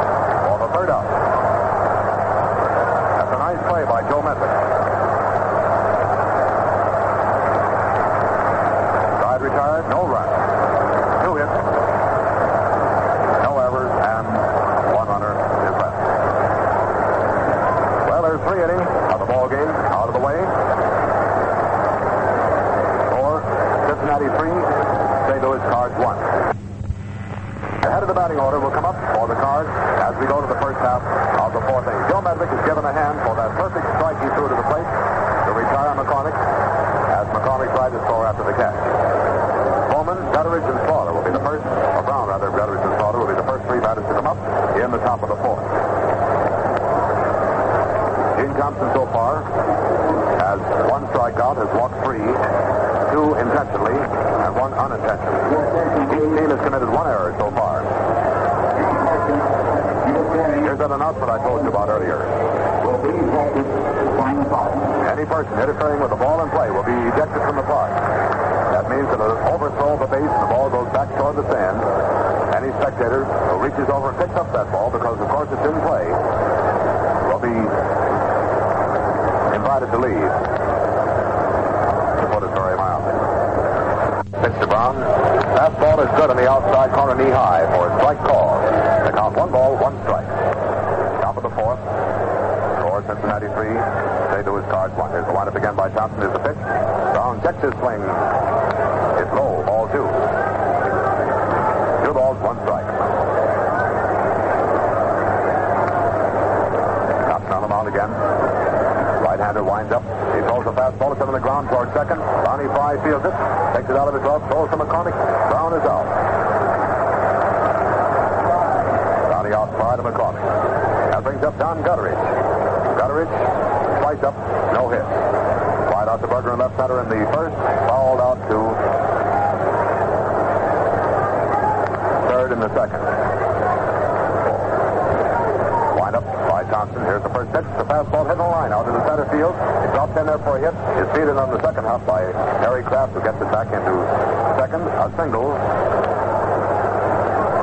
Top of the fourth. Gene Thompson so far has one strikeout, has walked three, two intentionally, and one unintentionally. Each team has committed one error so far. Here's that announcement I told you about earlier. Any person interfering with the ball in play will be ejected from the park. That means that an overthrow of the base and the ball goes back toward the stand. Spectator who reaches over and picks up that ball, because of course it's in play, will be invited to leave. To put it very mildly. Pitch Brown. Fastball is good on the outside corner knee high for a strike call. The count one ball, one strike. Top of the fourth. Score Cincinnati three. St. Louis Cards one. Here's the lineup again by Thompson. Here's the pitch. Brown checks his swing. It's low. Ball two. Two balls, one strike. Thompson on the mound again. Right-hander winds up. He throws the fastball. It's on the ground toward second. Lonny Frey fields it. Takes it out of his glove. Throws to McCormick. Brown is out. Lonny outside of McCormick. That brings up Don Gutteridge. Gutteridge, twice up, no hit. Wide out to Berger in left center in the first. Fouled out to third in the second. Wind up by Thompson. Here's the first pitch. The fastball hitting the line out into center field. It dropped in there for a hit. It's fielded on the second half by Harry Craft, who gets it back into second. A single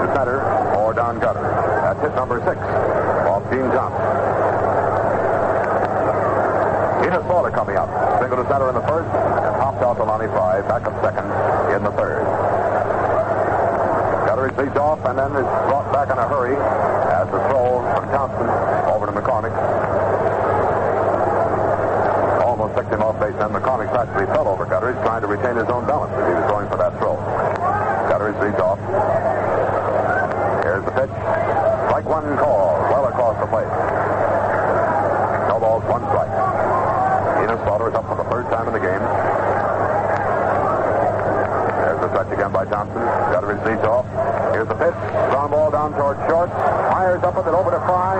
to center for Don Gutter. That's hit number six off Gene Thompson. Enos Slaughter coming up. Single to center in the first and popped out to Lonny Frey. Back up second in the third. Gutteridge leads off and then is brought back in a hurry as the throw Thompson over to McCormick. Almost picked him off base, and McCormick practically fell over Gutteridge, trying to retain his own balance as he was going for that throw. Gutteridge leads off. Here's the pitch. Strike one call, well across the plate. No balls, one strike. Enos Slaughter is up for the third time in the game. There's the stretch again by Thompson. Gutteridge leads off. Here's the pitch. Ground ball down toward short. Myers up with it over to Frey.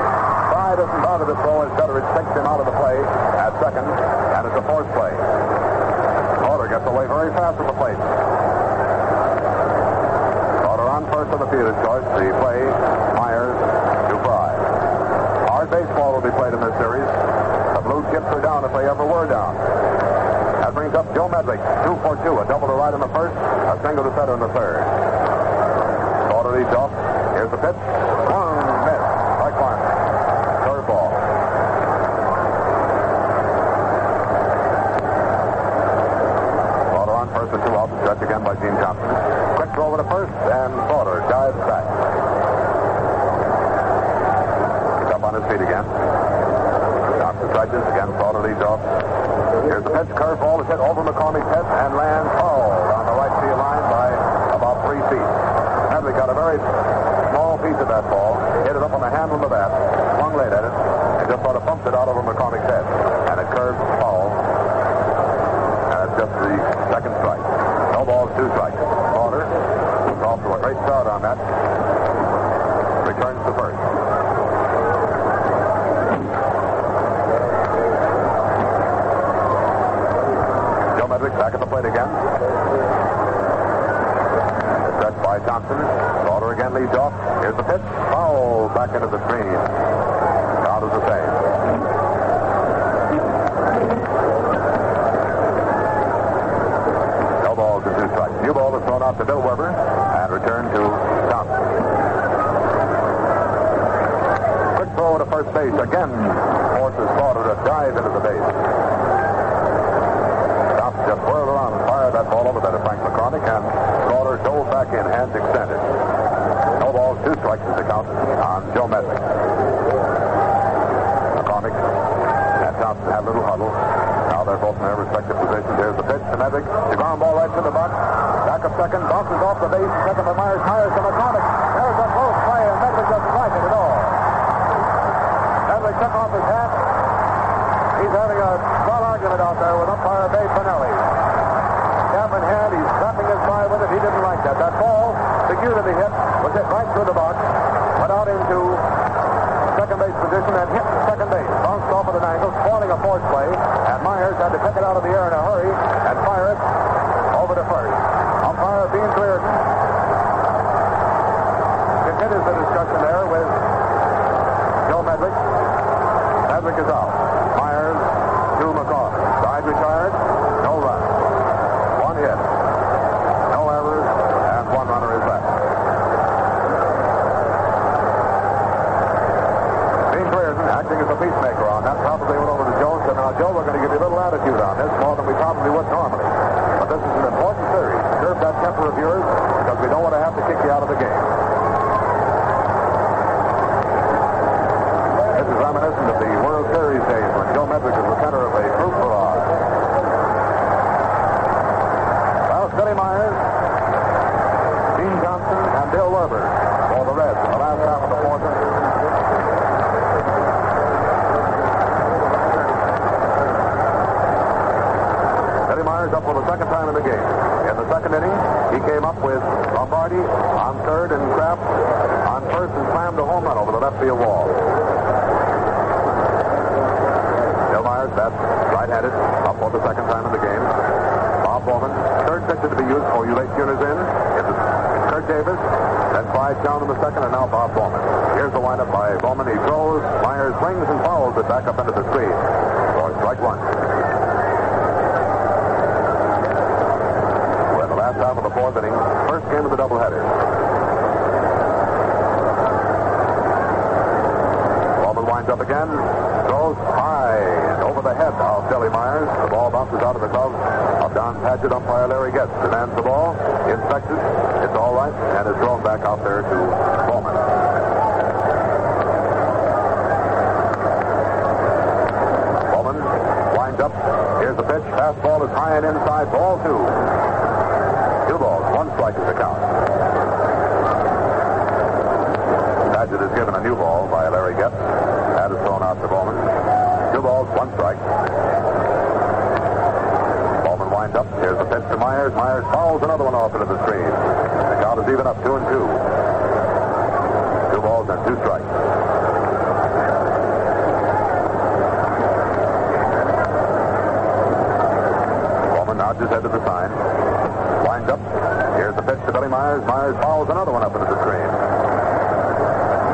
Frey doesn't bother the throw as Gutteridge takes him out of the play at second. And it's a force play. Slaughter gets away very fast at the plate. Slaughter on first on the field is choice. The play, Myers to Frey. Hard baseball will be played in this series. The Blue Chips are down if they ever were down. That brings up Joe Medwick, two for two. A double to right in the first, a single to center in the third. Slaughter leads off. Here's the pitch. Swung, miss. Strike one. Third ball. Slaughter on first and two out. Stretch again by Gene Thompson. Quick throw over to first, and Slaughter dives back. He's up on his feet again. Thompson stretches again. Slaughter leads off. Here's the pitch. Curveball is hit over McCormick's head and lands foul on the right field line by about three feet. Medwick got a very piece of that ball, hit it up on the handle of the bat, swung late at it, and just sort of bumped it out over McCormick's head. And it curved foul. And it's just the second strike. No balls, two strikes. Is off to a great start on that. Returns to first. Joe Medwick back at the plate again. Stretch by Thompson. Again leads off. Here's the pitch. Foul back into the screen. Out of the same. No balls and two strikes. New ball is thrown out to Bill Werber and returned to Thompson. Quick throw to first base. Again forces Slaughter to dive into the base. Thompson just whirled around and fired that ball over there to Frank McCormick, and Slaughter dove back in, hands extended. Two the count on Joe Medwick. McCormick and Thompson have a little huddle. Now they're both in their respective positions. There's the pitch to Medwick. The ground ball right to the box. Back up second, bounces off the base. Second for Myers, Myers to McCormick. There's a close play, and Medwick doesn't like it at all. Medwick took off his hat. He's having a small argument out there with umpire Babe Pinelli. In hand, he's tapping his thigh with it. He didn't like that. That ball, figuratively hit, was hit right through the box, went out into second base position and hit second base. Bounced off at an angle, spoiling a force play, and Myers had to pick it out of the air in a hurry and fire it over to first. Umpire Bean Clearden continues the discussion there with Joe Medwick. Medwick is out. Winds. Here's the pitch to Myers. Myers fouls another one off into the screen. The count is even up, two and two. Two balls and two strikes. Bowman nods his head to the sign. Winds up. Here's the pitch to Billy Myers. Myers fouls another one up into the screen.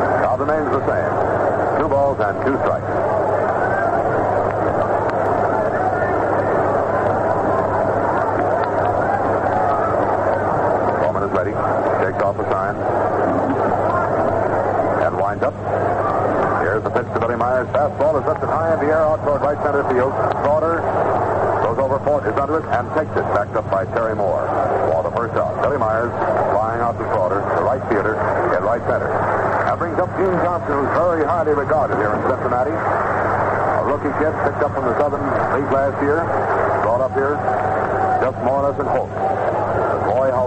The count remains the same. Two balls and two strikes. Bowman is ready. Off the sign. And winds up. Here's the pitch to Billy Myers. Fastball is lifted high in the air out toward right center field. Slaughter goes over Fort, is under it, and takes it. Backed up by Terry Moore. For the first out. Billy Myers flying out to Slaughter, the right fielder, at right center. That brings up Gene Thompson, who's very highly regarded here in Cincinnati. A rookie kid picked up from the Southern League last year. Brought up here just more or less in hope.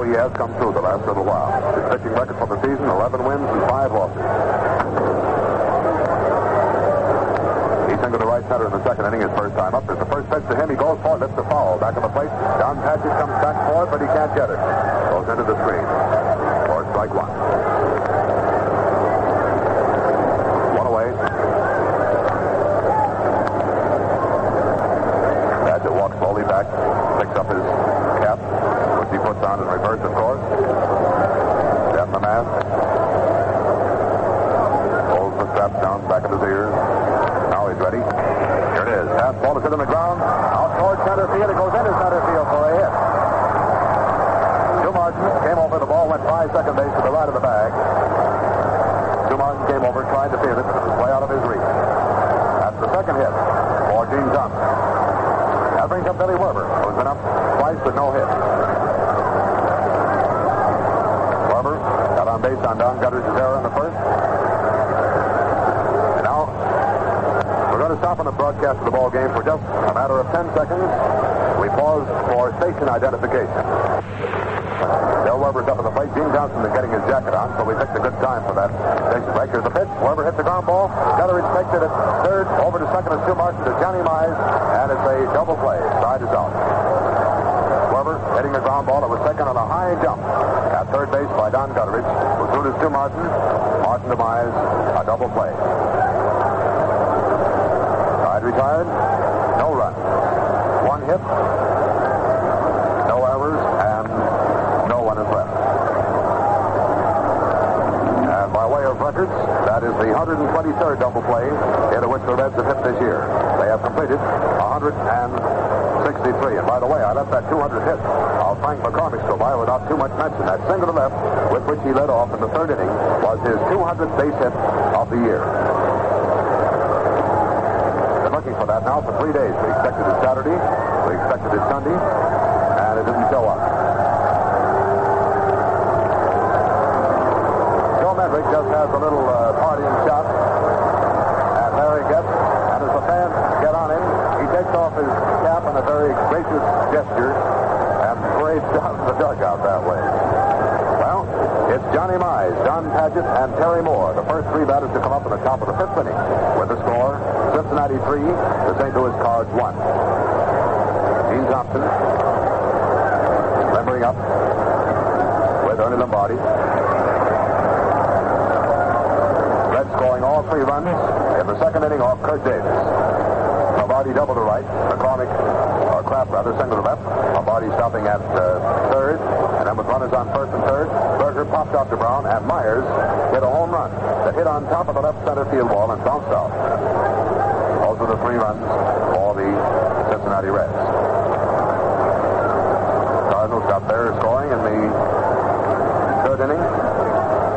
Oh, he has come through the last little while. His pitching record for the season, 11 wins and 5 losses. He's into the right center in the second inning, his first time up. There's the first pitch to him. He goes for it, lifts the foul. Back on the plate. Don Padgett comes back for it, but he can't get it. Goes into the screen. For strike. One away. Padgett walks slowly back, picks up his cap, on in reverse, of course. Down the mask. Pulls the strap down back of his ears. Now he's ready. Here it is. Fastball is hit on the ground. Out toward center field. It goes into center field for a hit. Martin came over. The ball went by second base to the right of the bag. Martin came over, tried to field it, but it was way out of his reach. That's the second hit for Gene Thompson. That brings up Billy Werber, who's been up twice with no hit. Werber got on Gutteridge's error in the first. And now we're going to stop on the broadcast of the ball game for just a matter of 10 seconds. We pause for station identification. Bill Werber's up at the plate. Gene Thompson is getting his jacket on, so we picked a good time for that station break. Here's the pitch. Werber hits the ground ball. Gutteridge takes it at third. Over to second is Stu Martin to Johnny Mize, and it's a double play. Side is out. Hitting the ground ball. It was taken on a high jump at third base by Don Gutteridge. Was through to Stu Martin. Martin to Mize. A double play. Side retired. No run. One hit. No errors, and no one is left. And by way of records, that is the 123rd double play into which the Reds have hit this year. They have completed 163. And by the way, I left that 200 hit of Frank McCormick go by without too much mention. That single to left, with which he led off in the third inning, was his 200th base hit of the year. Been looking for that now for three days. We expected it Saturday, we expected it Sunday, and it didn't show up. Joe Medwick just has a little uh, partying shot at Larry Goetz, and as the fans get on him, he takes off his cap a very gracious gesture and parades down the dugout that way. Well, it's Johnny Mize, Don Padgett, and Terry Moore, the first three batters to come up in the top of the fifth inning. With the score, Cincinnati 3, the St. Louis Cards 1. Gene Thompson, coming up with Ernie Lombardi. Red scoring all three runs in the second inning off Curt Davis. Lombardi double to right. McCormick, or Craft rather, single to left. Lombardi stopping at uh, third. And then with runners on first and third, Berger popped out to Brown, and Myers hit a home run that hit on top of the left center field wall and bounced out. Those are the three runs for the Cincinnati Reds. Cardinals got their scoring in the third inning.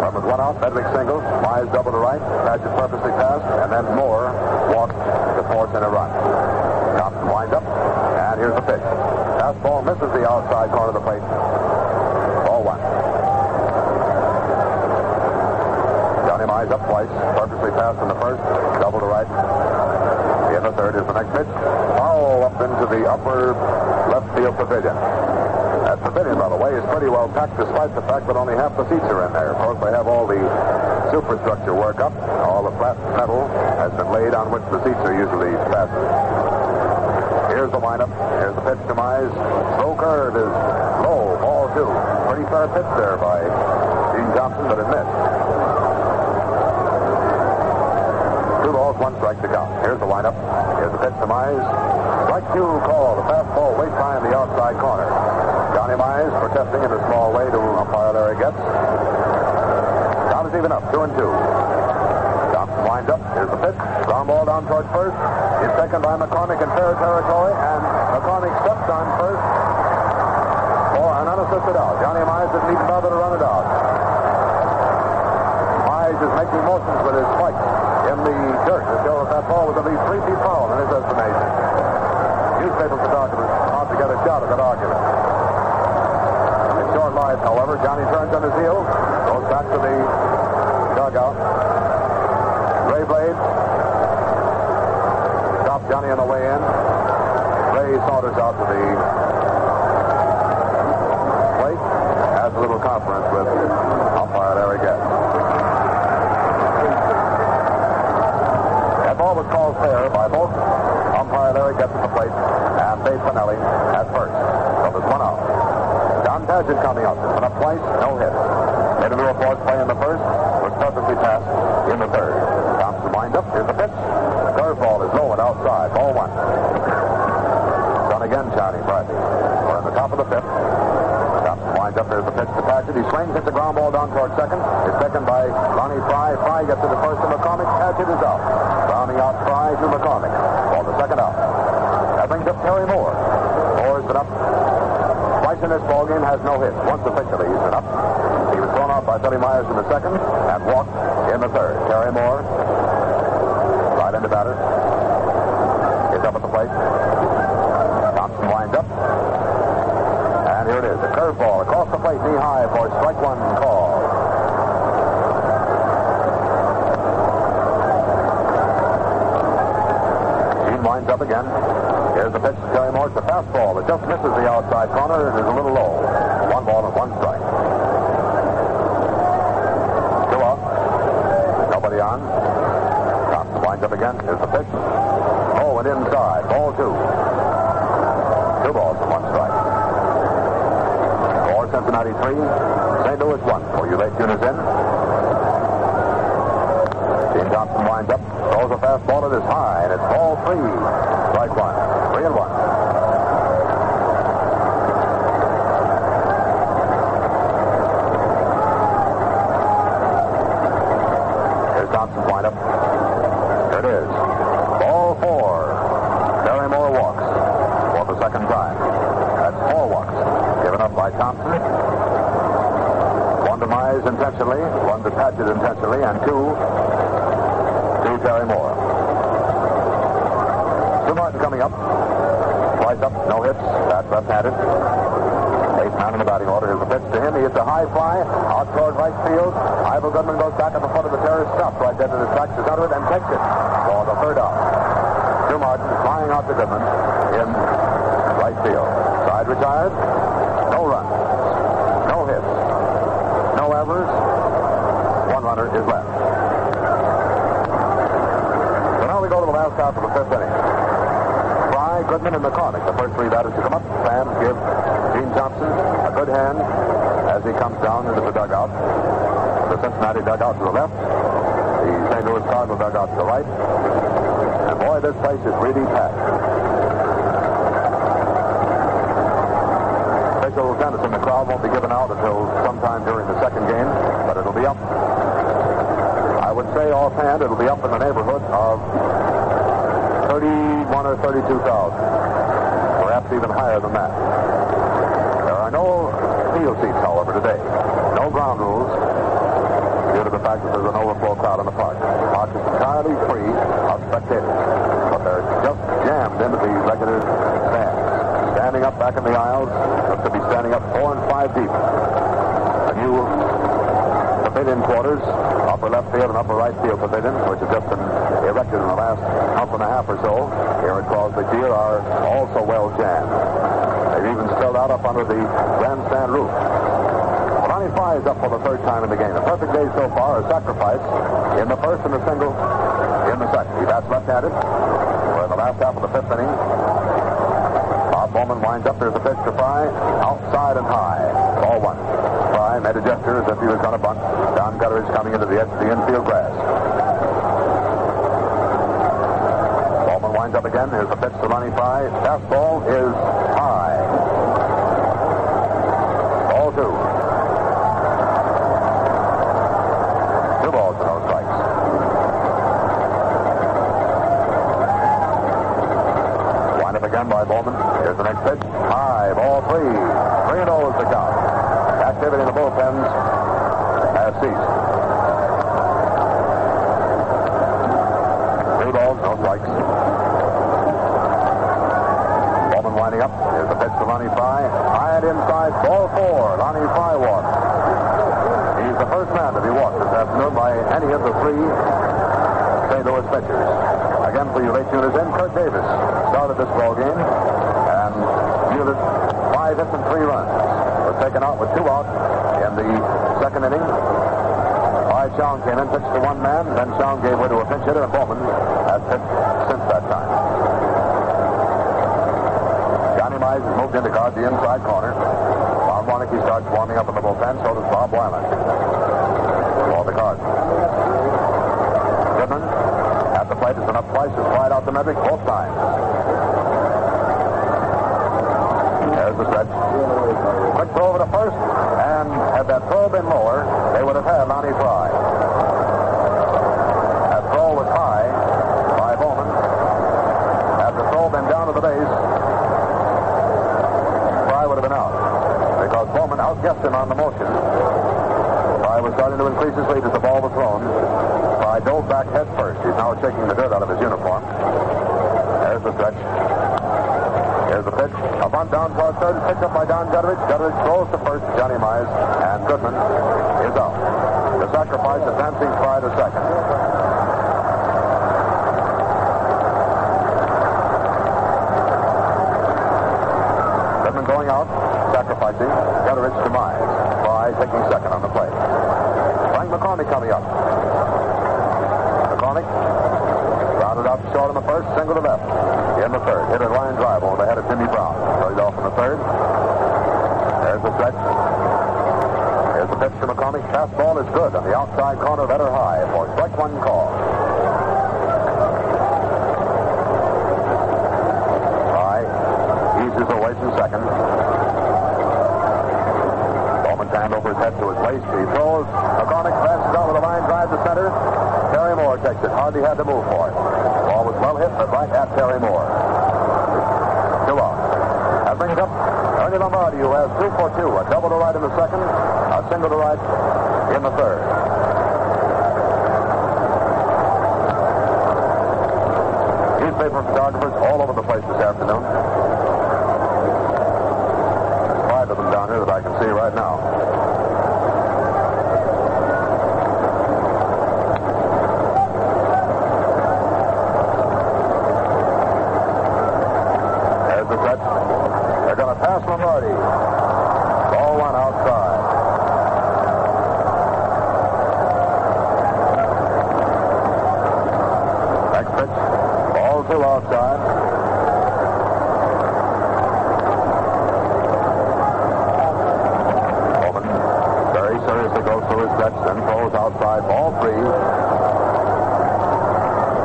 But with one out, Medwick singles, Myers double to right, Padgett purposely passed, and then Moore to force in a run. Thompson winds up, and here's the pitch. Fastball misses the outside corner of the plate. Ball one. Johnny Mize up twice, purposely passed in the first, double to right. In the third is the next pitch. Foul up into the upper left field pavilion. Pavilion, by the way, is pretty well packed despite the fact that only half the seats are in there. Of course, they have all the superstructure work up. All the flat metal has been laid on which the seats are usually fastened. Here's the windup. Here's the pitch to Mize. Slow curve is low. Ball two. Pretty fair pitch there by Gene Thompson, but it missed. Two balls, one strike to count. Here's the windup. Here's the pitch to Mize. Strike two call. The fastball way in the outside corner. Johnny Mize protesting in a small way to umpire Larry Goetz. Count is even up, two and two. Thompson winds up. Here's the pitch. Ground ball down towards first. Is taken by McCormick in fair territory, and McCormick steps on first for an unassisted out. Johnny Mize didn't even bother to run it out. Mize is making motions with his spike in the dirt to show that that ball was at least three feet foul in his estimation. Newspaper photographers out to get a shot at that argument. Short life, however, Johnny turns on his heel, goes back to the dugout. Ray Blade stopped Johnny on the way in. Ray saunters out to the plate, has a little conference with umpire Larry Goetz. That ball was called fair by both umpire Larry Goetz at the plate and Babe Pinelli at first. So there's one out. Padgett coming up. Went up twice, no hit. Made a little force play in the first, was perfectly passed in the third. Thompson winds up. Here's the pitch. Curveball is low and outside. Ball one. Done again, Johnny Friday. We're in the top of the fifth. Thompson winds up. There's the pitch to Padgett. He swings, hits the ground ball down toward second. It's taken by Lonny Frey. Frey gets to the first to McCormick. Padgett is out. Rounding out Frey to McCormick. For the second out. That brings up Terry Moore. Moore's been up twice in this ballgame, has no hits. Once officially he's been up. He was thrown out by Billy Myers in the second and walked in the third. Terry Moore, right into batter, is up at the plate. Thompson winds up. And here it is, a curveball across the plate, knee high for strike one call. Gene winds up again. Here's the pitch to Terry Moore. It's a fastball that just misses the outside corner and is a little low. One ball and one strike. Two out. Nobody on. Thompson winds up again. Here's the pitch. Oh, and inside. Ball two. Two balls and one strike. For Cincinnati three, St. Louis one. For you late tuners in. Gene Thompson winds up, throws a fastball that is high, and it's ball three. Strike one. Three and one. Here's Thompson's windup. Here it is. Ball four. Terry Moore walks for the second time. That's four walks given up by Thompson. One to Mize intentionally, one to Padgett intentionally, and two to Terry Moore. Stu Martin coming up. Twice up, no hits. That's left-handed. Man in the batting order. Here's the pitch to him. He hits a high fly out toward right field. Ival Goodman goes back at the foot of the terrace, stops right there to the tracks, is under it, and takes it for the third out. Stu Martin flying out to Goodman in right field. Side retired. No runs. No hits. No errors. One runner is left. So now we go to the last half of the fifth inning. Frey, Goodman, and McCormick, the first three batters to come up. Fans give Gene Thompson, a good hand as he comes down into the dugout. The Cincinnati dugout to the left, the St. Louis Cardinal dugout to the right. And boy, this place is really packed. Official Dennison, the crowd won't be given out until sometime during the second game, but it'll be up. I would say offhand it'll be up in the neighborhood of 31 or 32,000. Perhaps even higher than that. No field seats, however, today. No ground rules due to the fact that there's an overflow crowd in the park. The park is entirely free of spectators, but they're just jammed into the regular stands. Standing up back in the aisles, look to be standing up four and five deep. The new pavilion quarters, upper left field and upper right field pavilion, which have just been erected in the last month and a half or so here at Crosley Field, are also well jammed. They've even spilled out up under the grandstand roof. Lonny Frey is up for the third time in the game. A perfect day so far, a sacrifice in the first and a single in the second. He bats left-handed. We're in the last half of the fifth inning. Bob Bowman winds up. There's a pitch to Frey. Outside and high. Ball one. Frey made a gesture as if he was going to bunt. Don Gutteridge coming into the edge of the infield grass. Bowman winds up again. Here's the pitch to Lonny Frey. Fastball is high. Ball two. Two balls and no strikes. Wind up again by Bowman. Here's the next pitch. High, ball. Three and oh is the count. Activity in the bullpens has ceased. Three balls, no strikes. Bowman winding up. Here's the pitch to Lonnie Frey. High inside, ball four. Lonnie Frey walks. He's the first man to be walked this afternoon by any of the three St. Louis pitchers. Again, for you late tuners in, Curt Davis started this ball game and yielded five hits and three runs. Was taken out with two outs in the second inning. Why Shoun came in, pitched to one man, then Shoun gave way to a pinch hitter, and Bowman has pitched since that time. Has moved in to guard the inside corner. Bob Warneke starts warming up in the bullpen, so does Bob Weiland. For the Cards. Goodman at the plate has been up twice, has flied out the metric both times. There's the stretch. Quick throw over to first, and had that throw been lower, they would have had Lonnie Frey. That throw was high by Bowman. Had the throw been down to the base, Frey would have been out. Because Him on the motion. Frey was starting to increase his lead as the ball was thrown. Frey dove back head first. He's now shaking the dirt out of his uniform. There's the stretch. Here's the pitch. A bunt down toward third, picked up by Don Gutteridge. Gutteridge throws to first, Johnny Mize, and Goodman is out. The sacrifice advancing by the second. Goodman going out, sacrificing. Gutteridge to Mize. Frey taking second on the play. Frank McCormick coming up. McCormick rounded out short on the first, single to left. In the third, hit a line drive over the head of Jimmy Brown. Started off in the third. There's the stretch. Here's the pitch to McCormick. Fastball is good on the outside corner, better high for strike one call. Frey away to second. Bowman's hand over his head to his waist. He throws. McCormick passes out with a line drive to center. Terry Moore takes it. Hardly had to move for it. Ball was well hit, but right at Terry Moore. Two out. That brings up Ernie Lombardi, who has two for two. A double to right in the second, a single to right in the third. Newspaper photographers all over the place this afternoon. There's five of them down here that I can see right now. There's the set. They're going to pass Lombardi. Ball one outside. Next pitch. Ball two outside. stretch, then throws outside, ball three.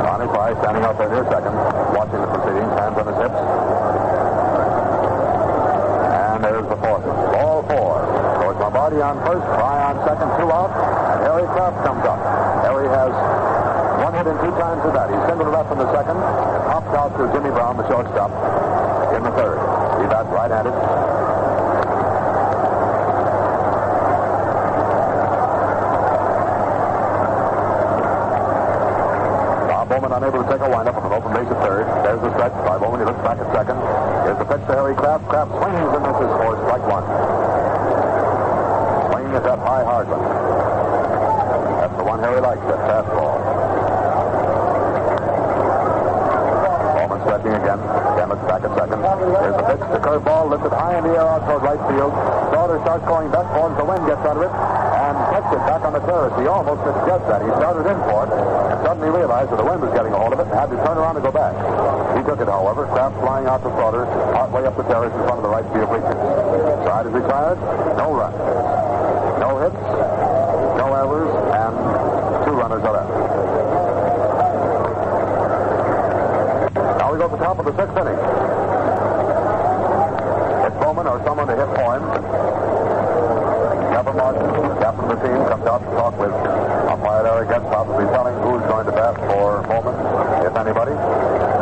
Lonny Frey standing out there near second, watching the proceedings, hands on his hips. And there's the fourth. Ball four. George Lombardi on first, Frey on second, two out, and Harry Craft comes up. Harry has one hit and two times at that. He's singled left in the second, and popped out to Jimmy Brown, the shortstop, in the third. He bats right-handed. Bob Bowman unable to take a windup on an open base at third. There's the stretch by Bowman. He looks back at second. Here's the pitch to Harry Craft. Craft swings and misses for strike one. Swing is that high hard one. That's the one Harry likes, that fastball. Bowman stretching again. Again looks back at second. Here's the curveball lifted high in the air out toward right field. Slaughter starts going back him. The wind gets out of it and puts it back on the terrace. He almost misjudged that. He started in for it and suddenly realized that the wind was getting a hold of it and had to turn around and go back. He took it, however. Craft flying out to Slaughter, partway up the terrace in front of the right field bleachers. Side is retired. No runs. No hits. No errors. And two runners are left. Now we go to the top of the sixth inning. Or someone to hit for him. Kevin Martin, captain of the team, comes out to talk with umpire Larry Goetz, probably telling who's going to bat for Bowman, if anybody.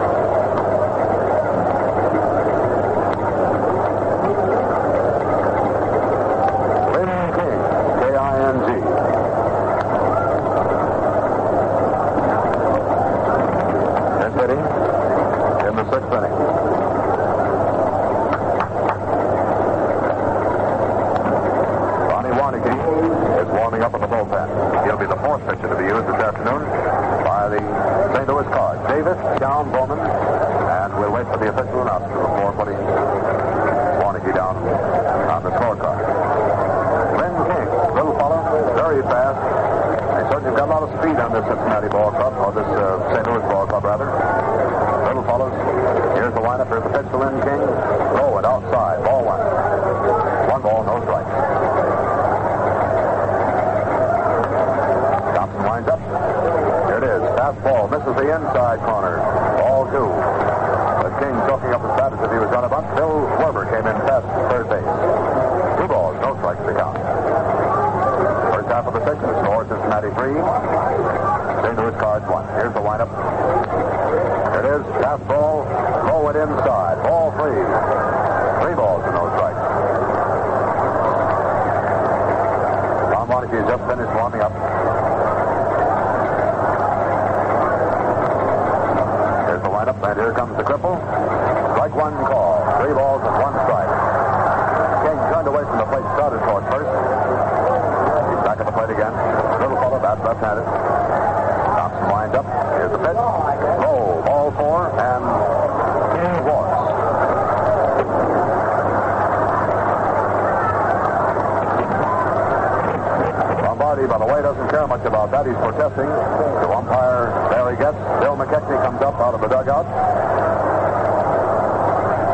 That. He's protesting. The umpire, there he gets. Bill McKechnie comes up out of the dugout.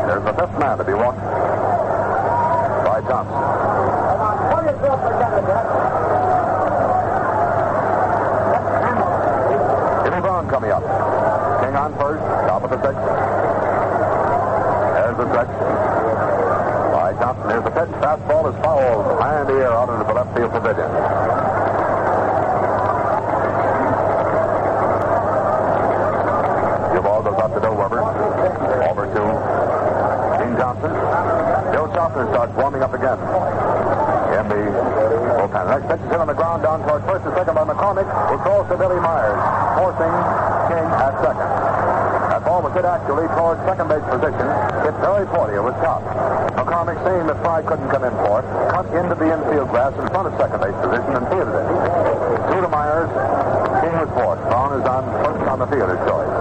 There's the fifth man to be walked by Thompson. Jimmy Brown coming up. King on first, top of the sixth. There's the stretch. By Thompson, here's the pitch. Fastball is fouled high in the air out into the left field pavilion. Your ball goes out to Bill Werber. Over to Gene Thompson. Bill Shoffner starts warming up again. In the bullpen. Next pitch is hit on the ground down toward first and second by McCormick, who throws to Billy Myers, forcing King at second. That ball was hit actually towards second base position. Hit very poorly. It was top. McCormick, seeing that Frey couldn't come in for it, cut into the infield grass in front of second base position and fielded it. Two to Myers. King was fourth. Brown is on first on the fielder's choice.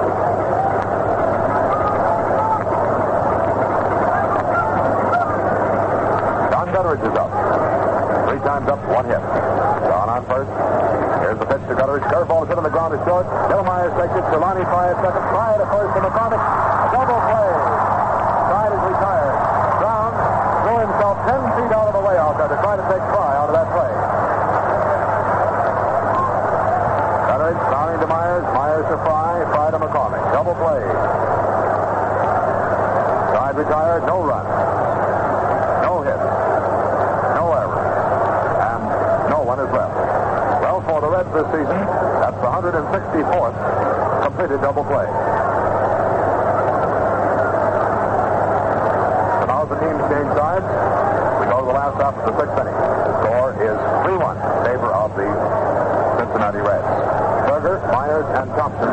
Don Gutteridge is up. Three times up, one hit. John on first to Gutteridge. Curveball hit on the ground to short. Delmeyer takes it. Solani fires second. Frey to first for McCormick. A double play. Side is retired. Brown threw himself 10 feet out of the way out there to try to take Frey out of that play. Gutteridge fouling to Myers. Myers to Frey. Frey to McCormick. Double play. Side retired. No season. That's the 164th completed double play. So now the teams change sides. We go to the last half of the sixth inning. The score is 3-1 in favor of the Cincinnati Reds. Berger, Myers, and Thompson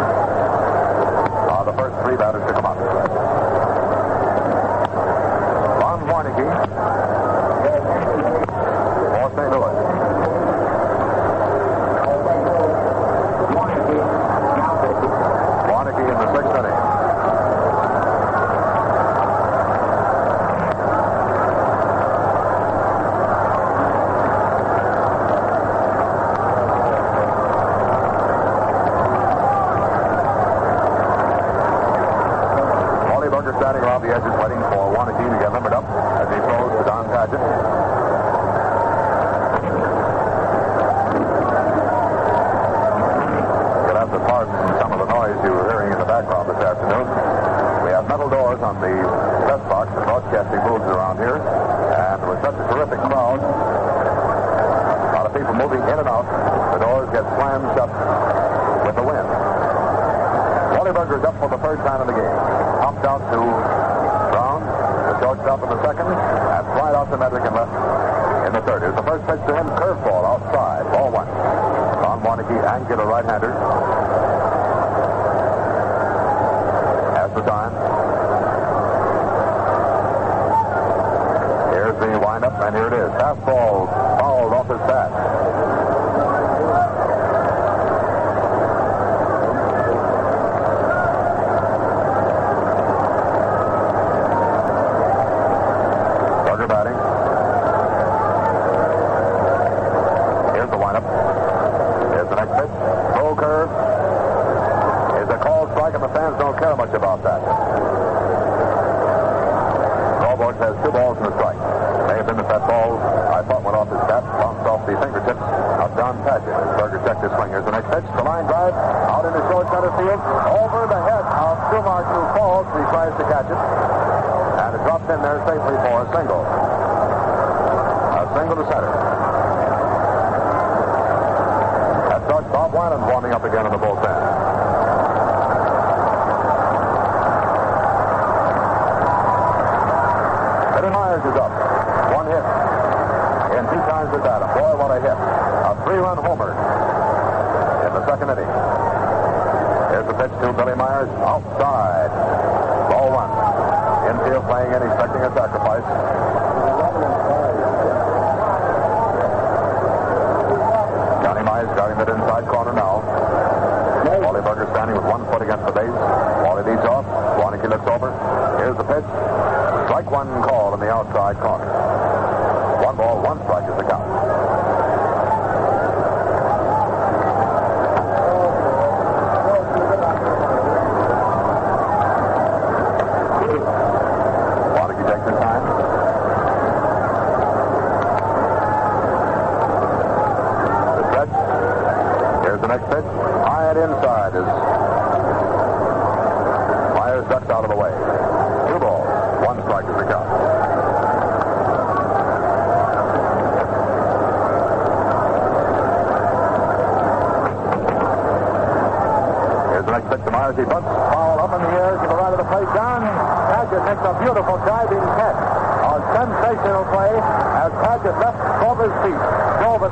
one foot against the base.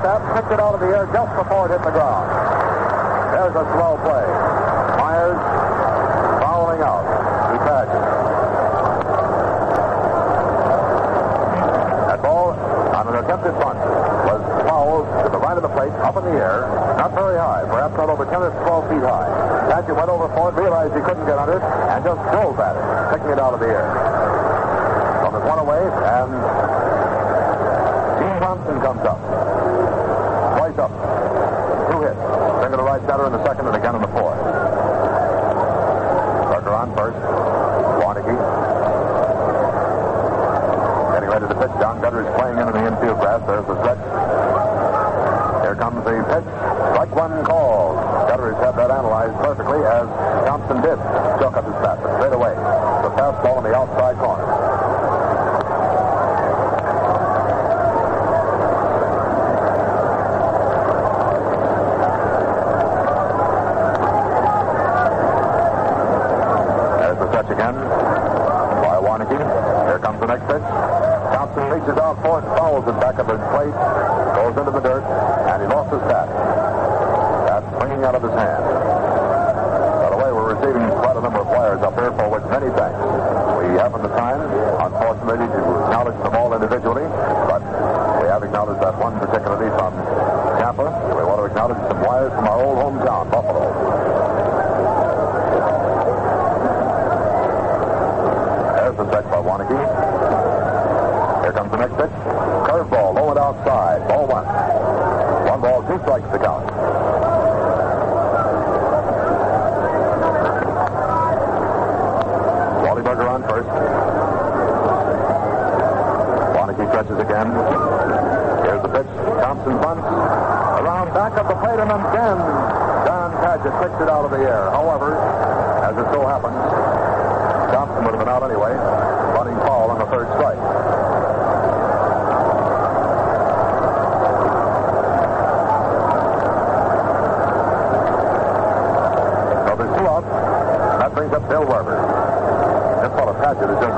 up, picked it out of the air just before it hit the ground. There's a slow play. Myers following out. He passes. That ball on an attempted bunt was fouled to the right of the plate, up in the air, not very high, perhaps not over 10 or 12 feet high. Thatcher went over for it, realized he couldn't get under it, and just drove at it, picking it out of the air. So there's one away, and Gene Thompson comes up. right setter in the second and again in the fourth. Parker on first. Warneke. Getting ready to pitch. John Gutter is playing into the infield grass. There's the stretch. Here comes the pitch. Strike one called. Gutters had that analyzed perfectly as Thompson did. Choke up his bat straight away. The fastball in the outside corner. Again by Warneke. Here comes the next pitch. Thompson reaches out for it, fouls it back at the plate, goes into the dirt, and he lost his bat. That's swinging out of his hand. By the way, we're receiving quite a number of wires up here, for which many thanks. We haven't the time, unfortunately, to acknowledge them all individually, but we have acknowledged that one particularly from Tampa. We want to acknowledge some wires from our old hometown, Buffalo. There's the set. Here comes the next pitch. Curveball, low and outside. Ball one. One ball, two strikes to count. Wally Berger on first. Warneke stretches again. Here's the pitch. Thompson bunts. Around back of the plate and again. Don Padgett kicks it out of the air. However, as it so happens, Thompson would have been out anyway. Bunting foul on the third strike. So there's two outs. That brings up Bill Werber. This fellow Padgett is just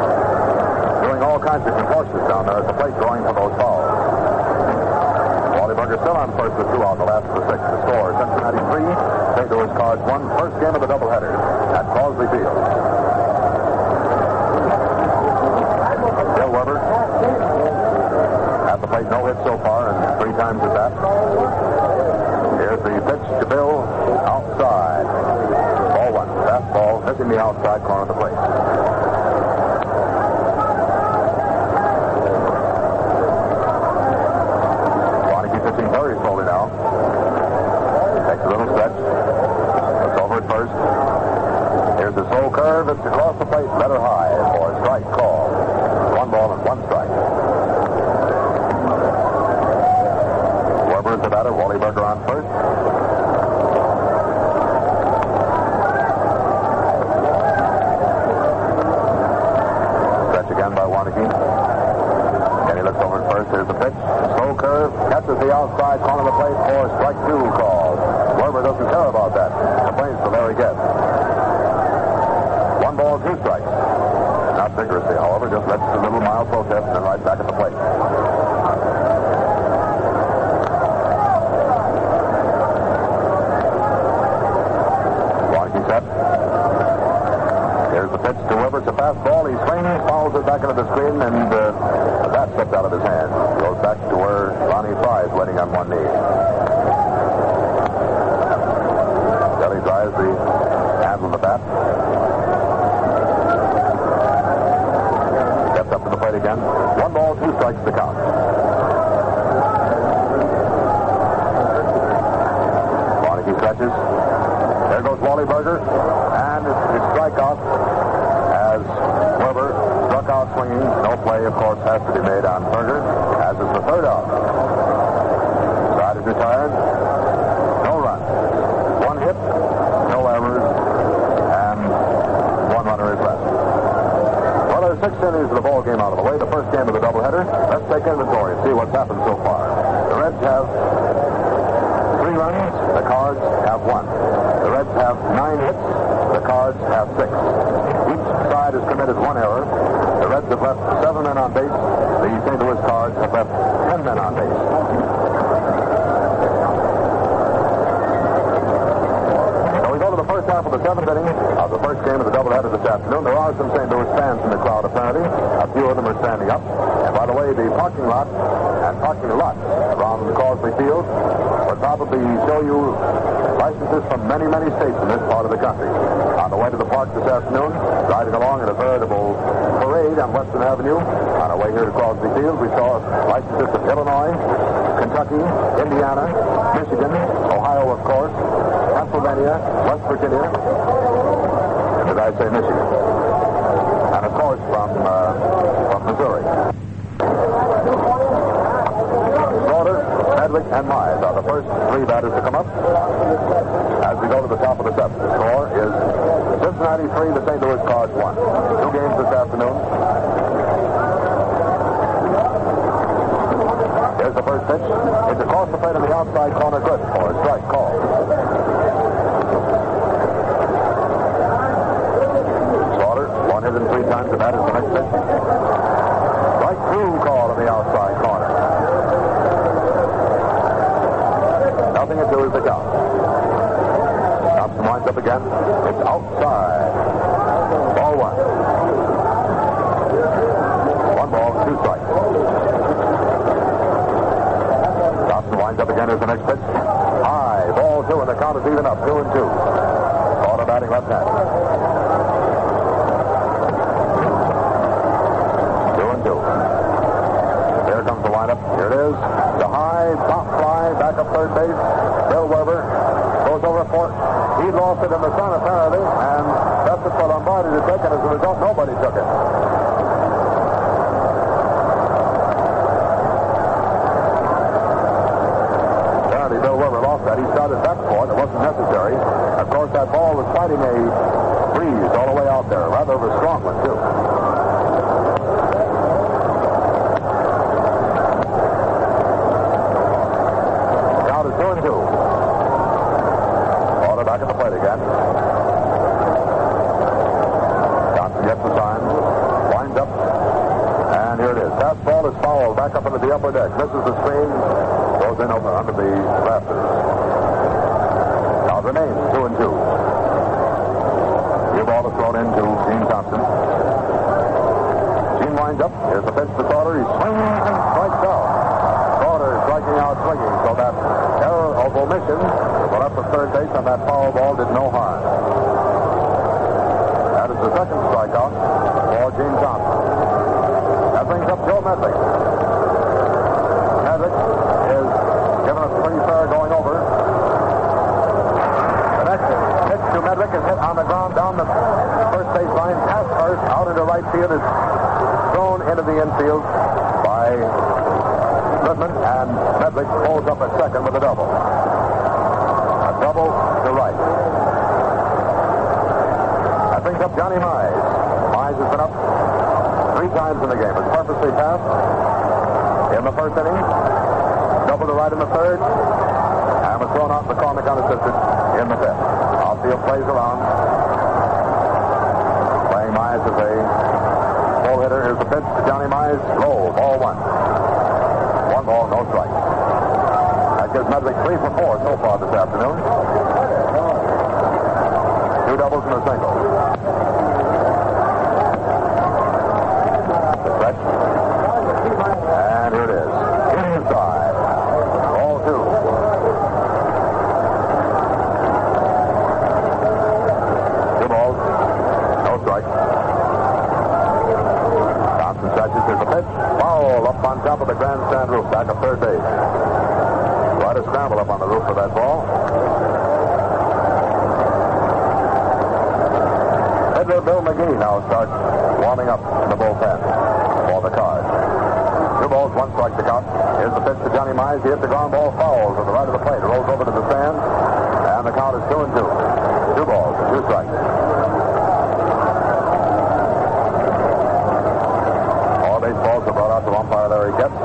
doing all kinds of contortions down there at the plate going for those fouls. Wally Berger still on first with two out, the last of the sixth. The score, Cincinnati 3, St. Louis Cards 1. First game of the doubleheader at Crosley Field. Bill Werber at the plate, no hits so far, and three times at that. Here's the pitch to Bill outside. Ball one. Fastball missing the outside corner of the plate. Warneke pitching very slowly now. Takes a little stretch. Looks over at first. Here's the slow curve. It's across the plate, better high for a strike call. One ball and one strike. Werber is the batter. Wally Berger on first. Stretch again by Warneke. And he looks over at first. Here's the pitch. Slow curve. Catches the outside corner of the plate for strike two call. Werber doesn't care about that. Complains to Larry Goetz. One ball, two strikes. Not vigorously, however, just lets a little mild protest and then right back at the plate. Warneke set. Here's the pitch to Werber. It's a fastball. He swings, fouls it back into the screen, and uh, the bat slipped out of his hand. Goes back to where Ronnie Fry is waiting on one knee. Kelly tries the handle of the bat. Steps up to the plate again. One ball, two strikes to count. Warneke stretches. There goes Wally Berger. And it's a strikeout as Werber struck out swinging. No has to be made on Berger, as is the third out. Side is retired. No runs. One hit, no errors, and one runner is left. Well, there's six innings of the ball game out of the way. The first game of the doubleheader. Let's take inventory and see what's happened so far. The Reds have three runs. The Cards have one. The Reds have nine hits. The Cards have six. Each side has committed one error. Reds have left seven men on base. The St. Louis Cards have left ten men on base. We go to the first half of the seventh inning of the first game of the doubleheader this afternoon. There are some St. Louis fans in the crowd, apparently. A few of them are standing up. And by the way, the parking lot and parking lots around Crosley Field will probably show you licenses from many, many states in this part of the country. On the way to the park this afternoon, riding along in a veritable parade on Western Avenue. On our way here to Crosley Field, we saw licenses from Illinois, Kentucky, Indiana, Michigan, Ohio, of course, Pennsylvania, West Virginia, and did I say Michigan? And of course from uh, from Missouri. Slaughter, Medwick, and Mize are the first three batters to come up. As we go to the top of the seventh, the score is Cincinnati 3, the St. Louis Cards 1. Two games this afternoon. Here's the first pitch. It's across the plate on the outside corner. Good for a strike call. Slaughter, one hit and three times. The bat is the next pitch. Strike two call on the outside corner. Nothing to do is the count. Up again. It's outside. Ball one. One ball, two strikes. Thompson winds up again as the next pitch. High. Ball two, and the count is even up. Two and two. Slaughter batting left hand. Two and two. Here comes the lineup. Here it is. The high top fly back up third base. Bill Werber over for. He lost it in the sun apparently, and that's it for Lombardi to take, and as a result, nobody took it. Apparently, Bill Werber lost that. He started back for. It wasn't necessary. Of course, that ball was fighting a breeze all the way out there. Rather of a strong one, too. Count is two and two. Order back at the plate again. Johnson gets the sign. Winds up. And here it is. Fastball is fouled back up into the upper deck. Misses the screen. Goes in over under the rafters. Now remains two and two. New ball is thrown into Gene Thompson. Gene winds up. Here's the pitch to Slaughter. He swings and strikes out. Slaughter striking out swinging, so that error of omission to left of third base on that foul ball did no harm. That is the second strikeout for Gene Thompson. That brings up Joe Medwick. Medwick is giving us pretty fair going over. The next pitch to Medwick is hit on the ground down the first base line, past first, out into right field, is thrown into the infield by Goodman, and Medwick pulls up at second with a double. A double to right. That brings up Johnny Mize. Mize has been up three times in the game. It's purposely passed in the first inning. Double to right in the third. And was thrown the corner unassisted in the fifth. Outfield plays around. Playing Mize as a full hitter. Here's the pitch to Johnny Mize. Low. Ball one. One ball, no strike. That gives Medwick three for four so far this afternoon. Two doubles and a single. The stretch. And here it is. Inside. Ball two. Two balls. No strike. Thompson stretches. Here's the pitch. Foul up on top of the grandstand roof. Back of third base. Quite a scramble up on the roof for that ball. Hitler Bill McGee now starts warming up in the bullpen for the Cards. Two balls, one strike to count. Here's the pitch to Johnny Mize. He hits the ground ball foul to the right of the plate. Rolls over to the stand. And the count is two and two. Two balls, two strikes. All baseballs are brought out to umpire Larry Goetz.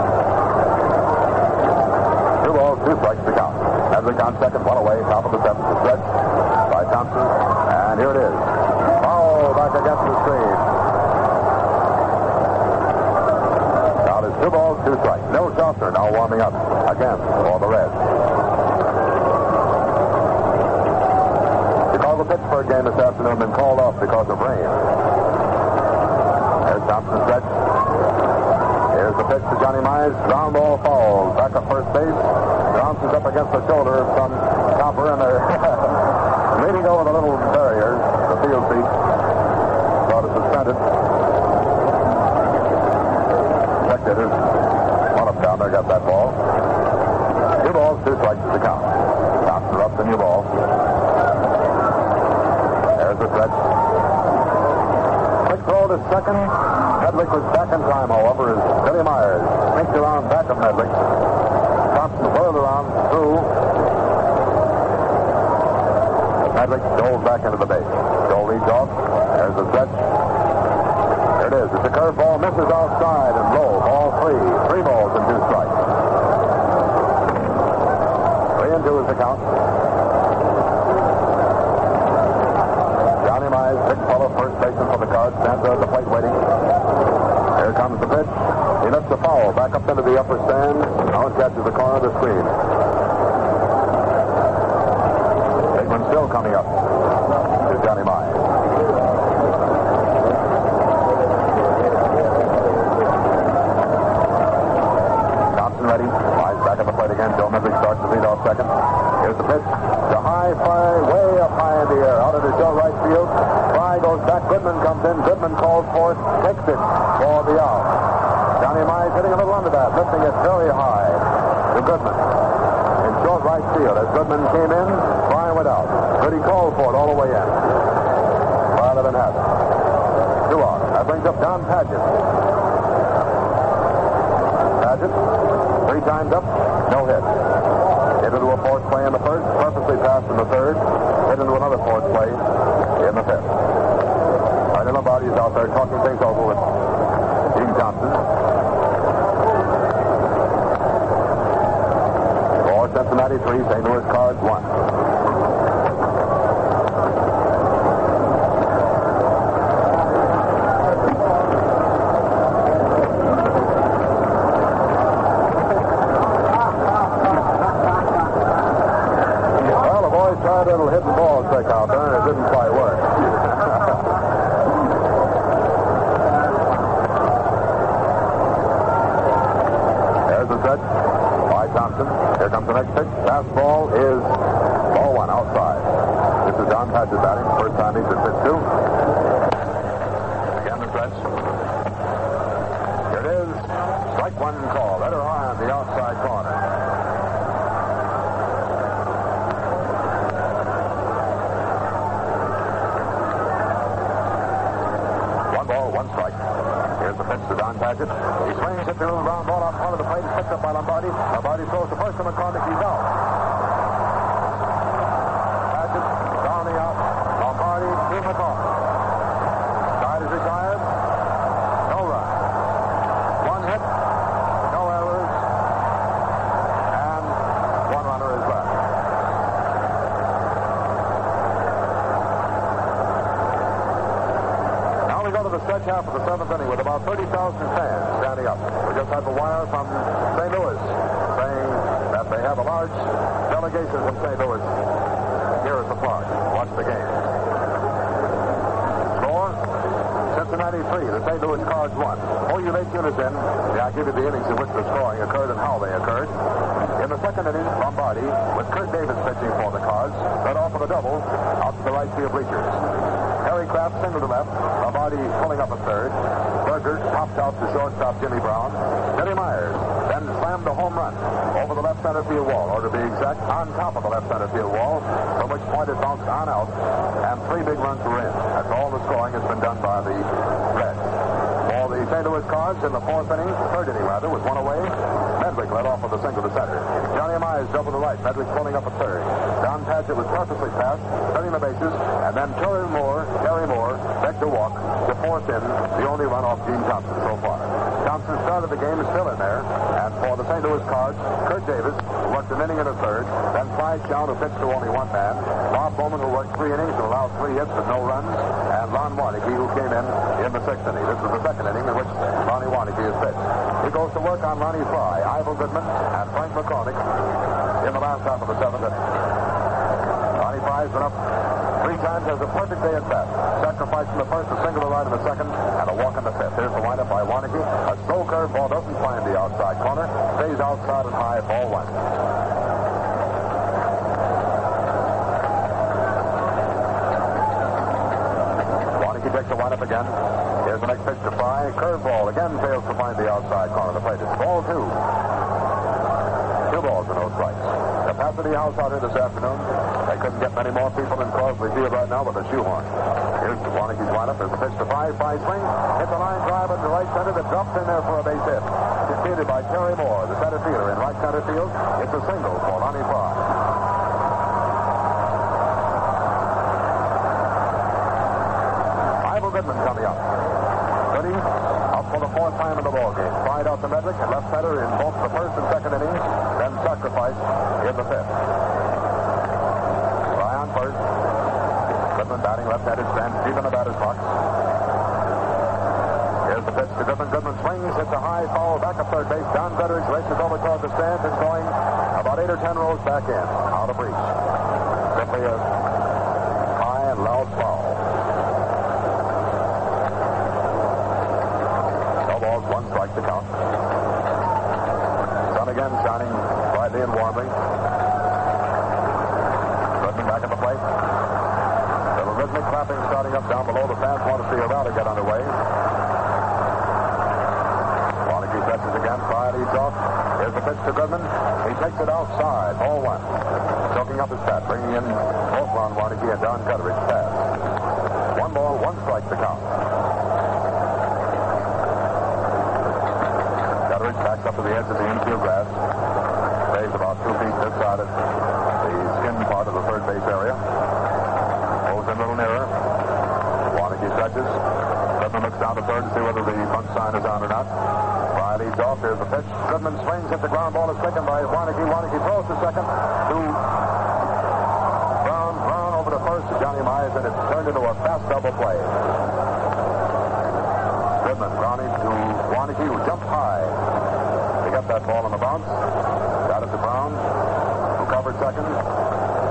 Two balls, two strikes to count. Medwick on second, one away, top of the seventh. The stretch by Thompson. And here it is. Foul back against the screen. Now there's two balls, two strikes. No Shoffner now warming up again for the Reds. Chicago Pittsburgh game this afternoon been called off because of rain. There's Thompson stretch. Here's the pitch to Johnny Mize. Ground ball falls. Back up first base. Bounces up against the shoulder of some copper, and they're leaning over the little barrier, the field seat. Thought it suspended. Spectators. One up down there got that ball. Two balls, two strikes to the count. Thompson up the new ball. There's the stretch. Quick throw to second. Medwick was back in time, however, as Billy Myers sneaked around back of Medwick through. Patrick goes back into the base. Joe leads off. There's a stretch. There it is. It's a curveball. Misses outside and low. Ball three. Three balls and two strikes. Three and two is the count. Johnny Mize, big fellow, first baseman for the Cards, stands there at the plate waiting. Here comes the pitch. He lifts the foul back up into the upper stand. Now it catches the corner of the screen. Still coming up to Johnny Mize. Thompson ready. Mize back at the plate again. Joe Medwick starts the lead off second. Here's the pitch. The high fly way up high in the air. Out of the short right field. Frey goes back. Goodman comes in. Goodman calls for it. Takes it for the out. Johnny Mize hitting a little under that. Lifting it very high to Goodman. In short right field. As Goodman came in, Frey went out. But he called for it all the way in. Rather than have it. Two out. That brings up Don Padgett. Padgett, three times up, no hit. Hit into a fourth play in the first, purposely passed in the third, hit into another fourth play in the fifth. Artie Lombardi is out there talking things over with Gene Johnson. Four Cincinnati, three St. Louis Cards, one. Well, the boys tried a little hidden ball trick out there, and it didn't quite work. There's the set by Thompson. Here comes the next pitch. Fastball is ball one outside. This is Don Padgett batting. First time he's at pitch two. Again the stretch. Here it is. Strike one call. Let her high on the outside corner. One ball, one strike. Here's the pitch to Don He swings it to the round ball out front of the plate. Picked up by Lombardi. Lombardi throws to first to McCormick. He's out. Padgett down the out. Lombardi to McCormick. Side is retired. No run. One hit. No errors. And one runner is left. Now we go to the stretch half of the seventh inning with about 30,000 fans standing up. We just had the wire from St. Louis saying that they have a large delegation from St. Louis here at the park. Watch the game. Score, Cincinnati 3, the St. Louis Cards 1. Before you late units in, yeah, I'll give you the innings in which the scoring occurred and how they occurred. In the second inning, Lombardi, with Curt Davis pitching for the Cards, led off with a double out to the right field bleachers. Harry Craft single to left. Lombardi pulling up a third. Berger popped out to shortstop Jimmy Brown. Teddy Myers then slammed a home run over the left center field wall, or to be exact, on top of the left center field wall, from which point it bounced on out, and three big runs were in. That's all the scoring has been done by the Reds. For the St. Louis Cards in the fourth inning, third inning rather, with one away, Medwick led off with a single to center. Johnny Mize double to right, Medwick pulling up a third. Don Padgett was perfectly passed, cutting the bases, and then Terry Moore, Terry Moore, begged to walk to force in the only run off Gene Thompson so far. Thompson started the game, is still in there, and for the St. Louis Cards, Curt Davis, worked an inning and a third, then Clyde Shoun, who pitched to only one man, Bob Bowman, who worked three innings and allowed three hits but no runs, and Lon Warneke, who came in in the sixth inning. This is the second inning in which Lonnie Warneke is pitched. He goes to work on Lonny Frey, Ival Goodman, and Frank McCormick in the last half of the seventh inning. Lonnie Frey's been up three times, has a perfect day at bat. Sacrifice in the first, a single right in the second, and a walk in the fifth. Here's the windup by Warneke. A slow curve ball doesn't find the outside corner, stays outside and high, ball one. Warneke takes the windup again. The next pitch to Frey. Curveball again fails to find the outside corner of the plate. It's ball two. Two balls and no strikes. Capacity house out here this afternoon. They couldn't get many more people in Crosley Field right now with a shoehorn. Here's the Warneke's lineup. There's a pitch to Frey. Frey swings. Hit the line drive into right center that drops in there for a base hit. Defeated by Terry Moore, the center fielder in right center field. It's a single for Lonny Frey. Goodman coming up. Up for the fourth time in the ball game. Fried out to Medwick and left center in both the first and second innings, then sacrificed in the fifth. Ryan first. Goodman batting left-handed stand deep in the batter's box. Here's the pitch to Goodman. Goodman swings, hits a high foul back up third base. Don Gutteridge races over toward the stands and going about eight or ten rows back in, out of reach. Simply a high and loud foul. No balls, one strike to count. Sun again shining and. Goodman back at the plate. Little rhythmic clapping starting up down below. The fans want to see a rally get underway. Warneke touches again. Fire leads off. Here's the pitch to Goodman. He takes it outside. Ball one. Choking up his bat, bringing in both Lon Warneke and Don Gutteridge pass. One ball, one strike to count. Gutteridge backs up to the edge of the infield grass. About two feet this side of the skin part of the third base area. Moves in a little nearer. Warneke touches. Goodman looks down to third to see whether the bunt sign is on or not. Frey off. Here's the pitch. Goodman swings, hits the ground ball. is taken by Warneke. Warneke throws to second. To Brown. Brown over to first to Johnny Mize, and it's turned into a fast double play. Goodman grounding to Warneke, who jumped high. Got that ball on the bounce. Got it to Brown, who covered second.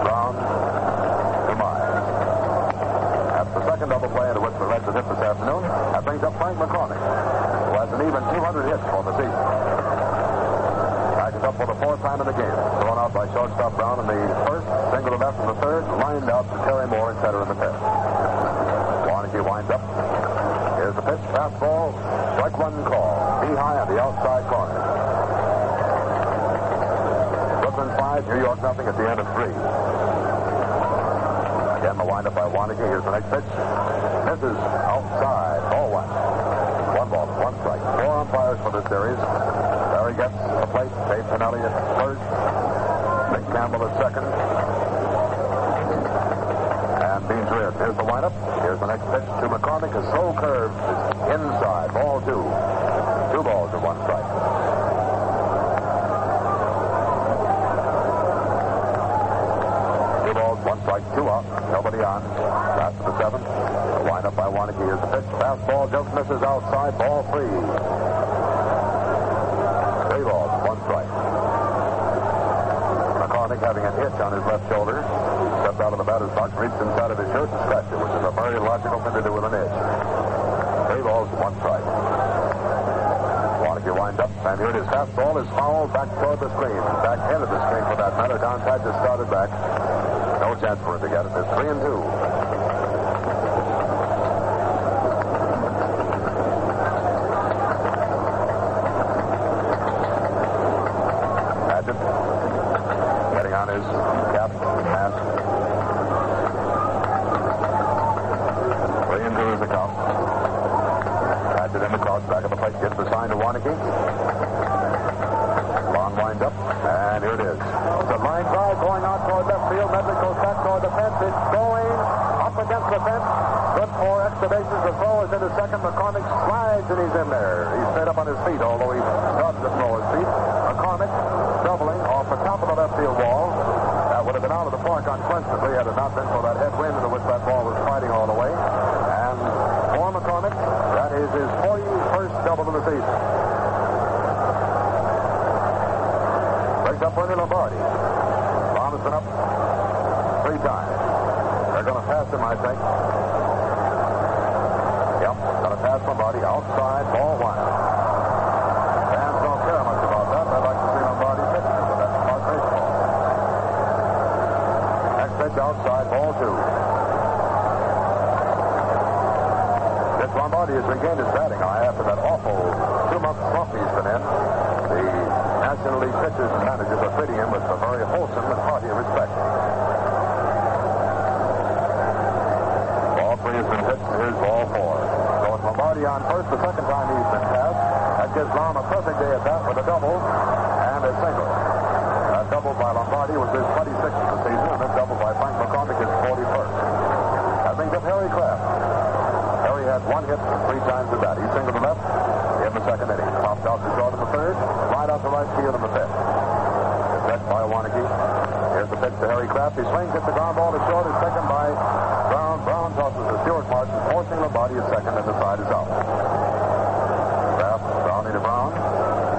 Brown to Mize. That's the second double play into which the Reds have hit this afternoon. That brings up Frank McCormick, who has an even 200 hits for the season. Back up for the fourth time in the game. Thrown out by shortstop Brown in the first, single to left in the third, lined out to Terry Moore and center in the fifth. Warneke winds up. Here's the pitch, fastball, strike one call. Be high on the outside corner. Brooklyn five, New York nothing at the end of three. Again, the windup by Warneke. Here's the next pitch. Misses outside. Ball one. One ball, one strike. Four umpires for this series. Barry gets the plate. Babe Pinelli at first. Nick Campbell at second. And Beans Rear. Here's the windup. Here's the next pitch to McCormick. A slow curve is inside. Ball. Two balls and one strike. Two balls, one strike, two out. Nobody on. Last of the seventh. The lineup by Warneke. Here's the pitch. Fastball just misses outside. Ball three. Three balls, one strike. McCormick having an itch on his left shoulder. Stepped out of the batter's box, reached inside of his shirt and scratched it, which is a very logical thing to do with an itch. Three balls, one strike. Warneke winds up, and here it is. Fastball is fouled back toward the screen. Back into the screen for that matter. Don Padgett has started back. No chance for him to get it. It's three and two. Padgett getting on his cap. Three and two is the count. In the back of the plate, gets the sign to. Long wind up, and here it is. It's a line drive going out toward left field. Medwick goes back toward the It's going up against the fence. Good for extra bases. The throw is into second. McCormick slides and he's in there. He's straight up on his feet, although he started to throw his feet. McCormick doubling off the top of the left field wall. That would have been out of the park unquestionably had it not been for that headwind into which that ball was fighting all the way. And for McCormick, that is his 41st double of the season. Brings up Ernie Lombardi. Robinson up three times. They're going to pass him, I think. Yep, going to pass Lombardi outside, ball one. Fans don't care much about that. They'd like to see Lombardi pitch, but that's about baseball. Next pitch outside, ball two. This Lombardi has regained his batting eye after that awful two-month slump he's been in. The National League pitchers and managers are him with a very wholesome and hearty respect. Ball three has been hit. Here's ball four. So it's Lombardi on first, the second time he's been passed. That gives Lom a perfect day at that with a double and a single. That double by Lombardi was his 26th of the season, and double by Frank McCormick is 41st. That brings up Harry Craft. Harry had one hit, three times at bat. He singled left in the second inning. Popped out to short in the third, right out to right field in the fifth. It's next by Warneke. Here's the pitch to Harry Craft. He swings, hits the ground ball to short. It's taken by Brown. Brown tosses to Stuart Martin, Lombardi at second, and the side is out. Craft, Brownie to Brown.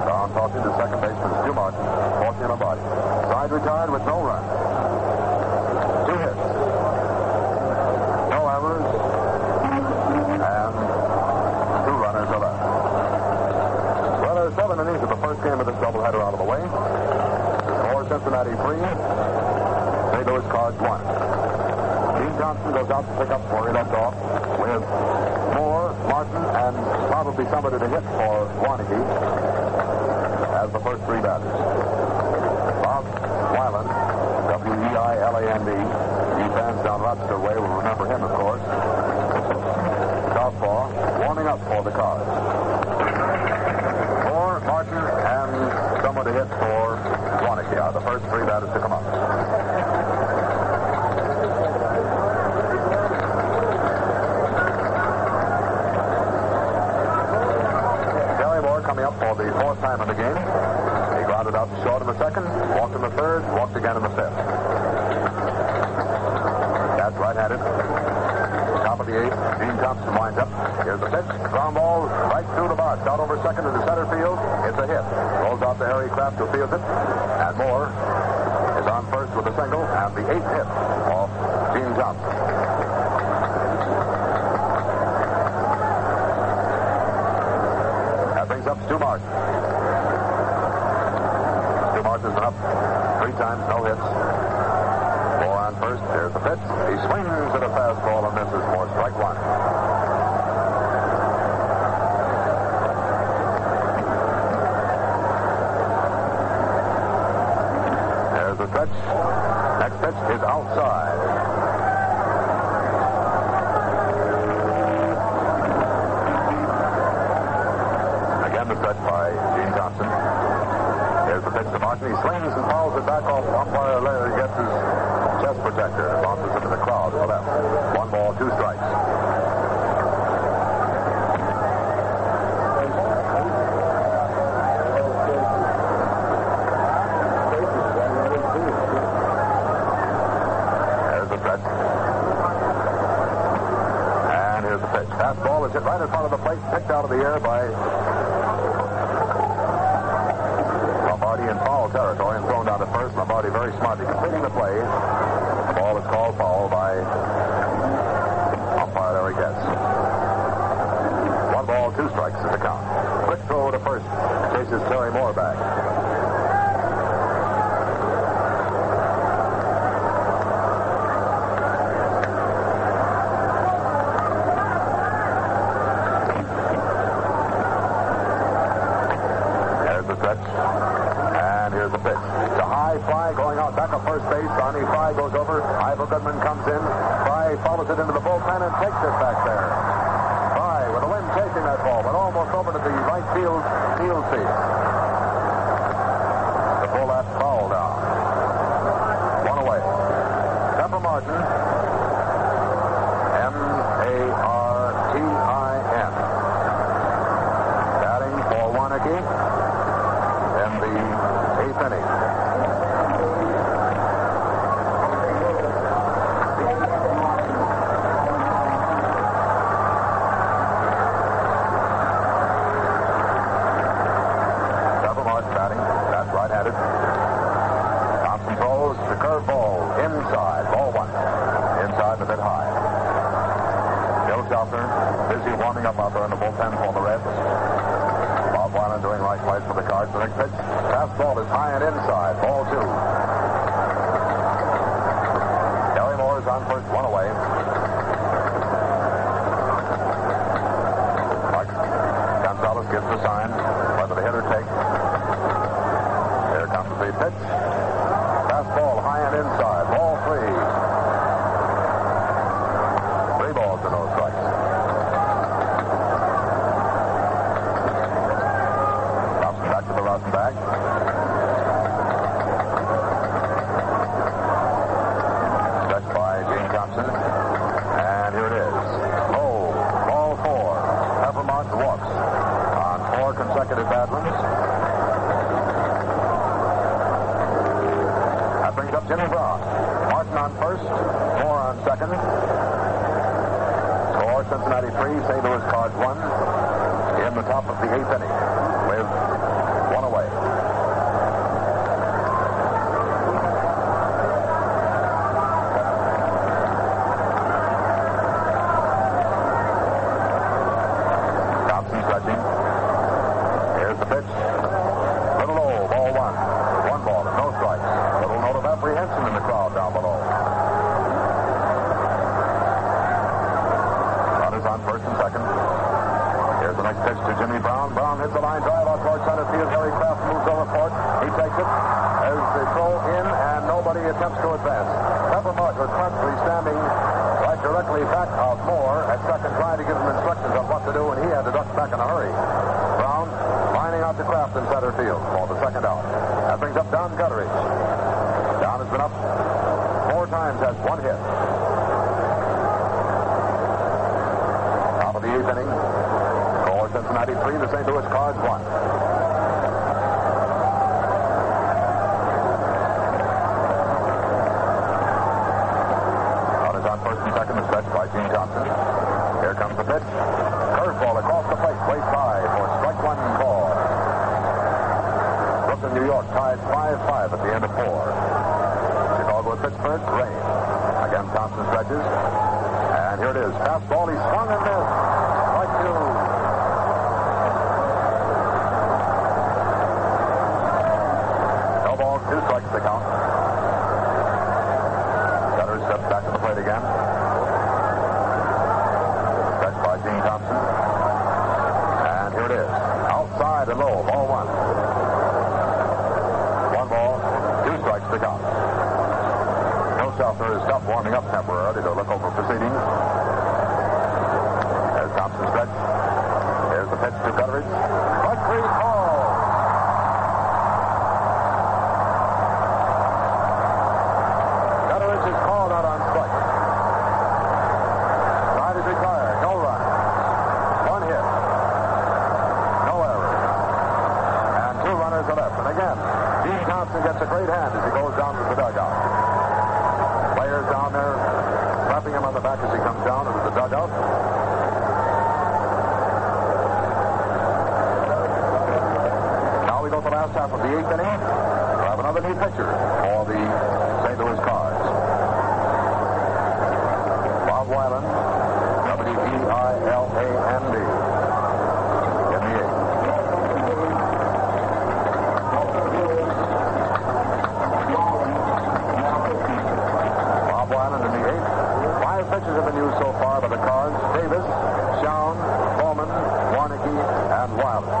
Brown tossing to second baseman Stu Martin, forcing Lombardi. Side retired with no run. Two hits. No errors. And two runners are left. Well, there's seven innings of the first game of this doubleheader out of the way. Score Cincinnati three, St. Louis Cards one. Gene Thompson goes out to pick up where he left off with Moore, Martin, and probably somebody to hit for Warneke as the first three batters. Bob Weiland, W-E-I-L-A-N-D. You fans down Rochester Way will remember him, of course. Southpaw, warming up for the Cards. Moore, Martin, and someone to hit for Warneke are the first three batters to come up. Terry Moore coming up for the fourth time in the game. He grounded out short in the second, walked in the third, walked again in the fifth. That's right-handed. Top of the eighth, Gene Thompson winds up. Here's the pitch. Ground ball right through the box. Out over second into center field. It's a hit. Rolls out to Harry Craft who fields it. And Moore is on first with a single and the eighth hit off Gene Thompson. Stu Martin's been up three times, no hits. Four on first. There's the pitch. He swings at a fastball and misses for strike one. There's the pitch. Next pitch is outside. Pitch. He swings and fouls it back off umpire Larry. Gets his chest protector. and Bounces into the crowd to the left. One ball, two strikes. Fastball is hit right in front of the plate, picked out of the air by Lombardi in foul territory and thrown down to first. Lombardi very smartly completing the play. The ball is called foul by umpire Larry Goetz. One ball, two strikes is the count. Quick throw to first. Chases Terry Moore back. There's the stretch. And here's the pitch. It's a high fly going out back of first base. Lonny Frey goes over. Ival Goodman comes in. Frey follows it into the bullpen and takes it back there. Frey, with the wind chasing that ball, went almost over to the right field field seat. To pull that foul down. One away. Pepper Martin. M-A-R-T-I-N. Batting for Warneke in the eighth inning. Trevor Martin batting. That's right-handed. Thompson throws the curveball inside. Ball one. Inside and a bit high. Bill Shelter busy warming up out there in the bullpen for the Reds. Bob Weiland doing likewise for the Cards. The next pitch. Fastball is high and inside. Ball two. Terry Moore is on first, one away. Mark Gonzalez gives the sign. Whether the hitter takes. Here comes the pitch. Fastball high and inside. Ball three. Three balls to no strikes. Thompson back to the rosin bag. Stretched by Gene Thompson. And here it is. Oh, ball four. up Jimmy Brown. Martin on first, Moore on second. Score Cincinnati 3, St. Louis Cards 1 in the top of the eighth inning pitcher for the St. Louis Cards. Bob Weiland, W-E-I-L-A-N-D. In the eighth. Bob Weiland in the eighth. Five pitches have been used so far by the Cards. Davis, Shoun, Bowman, Warneke, and Weiland.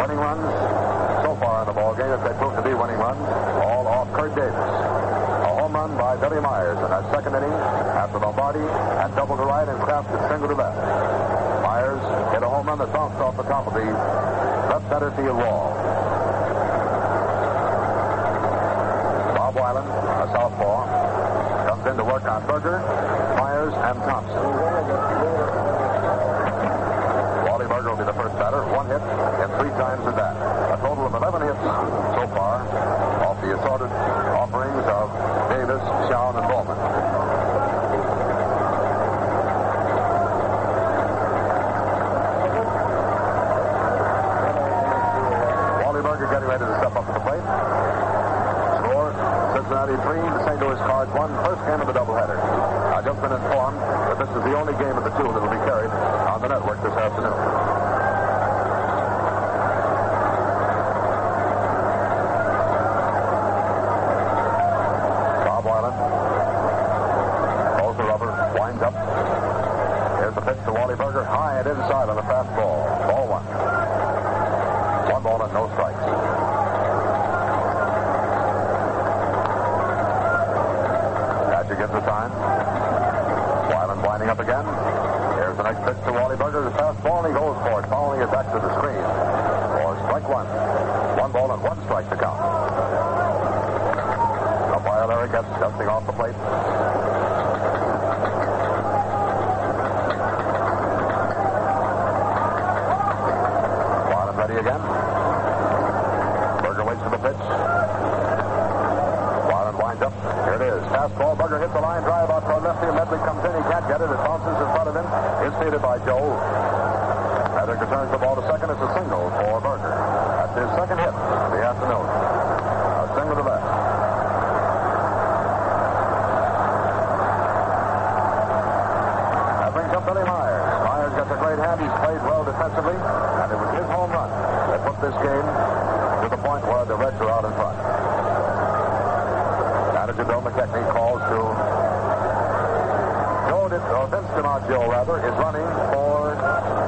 Winning runs so far in the ball game, if they prove to be winning runs, all off Curt Davis. A home run by Billy Myers in that second inning after Lombardi had double to right and Craft had single to left. Myers hit a home run that bounced off the top of the left center field wall. Bob Weiland, a southpaw, comes in to work on Berger, Myers, and Thompson. Wally Berger will be the first batter. One hit and three times at bat. A total of 11 hits so far off the assorted offerings of Davis, Shoun, and Bowman. Wally Berger getting ready to step up to the plate. Score Cincinnati 3, the St. Louis Cards 1. First game of the doubleheader. I've just been informed that this is the only game of the two that will be carried on the network this afternoon. Bob Weiland. Pulls the rubber, winds up. Here's the pitch to Wally Berger. High and inside on the fastball. Ball one. One ball and no strikes. Thatcher gets the sign. Weiland winding up again. Here's the next pitch to Wally Berger. The fastball, and he goes for it, following it back to the screen. For strike one. One ball and one strike to count. Umpire Larry Goetz dusting off the plate. Weiland ready again. Berger waits for the pitch. Yep, here it is. Fastball. Berger hits the line out left field. Medwick comes in. He can't get it. It bounces in front of him. Fielded by Joe. Medwick returns the ball to second. It's a single for Berger. That's his second hit of the afternoon. A single to left. That brings up Billy Myers. Myers gets a great hand. He's played well defensively, and it was his home run that put this game to the point where the Reds are out in front. Manager Bill McKechnie calls to Joe, Di- or Vince DiMaggio, rather, is running for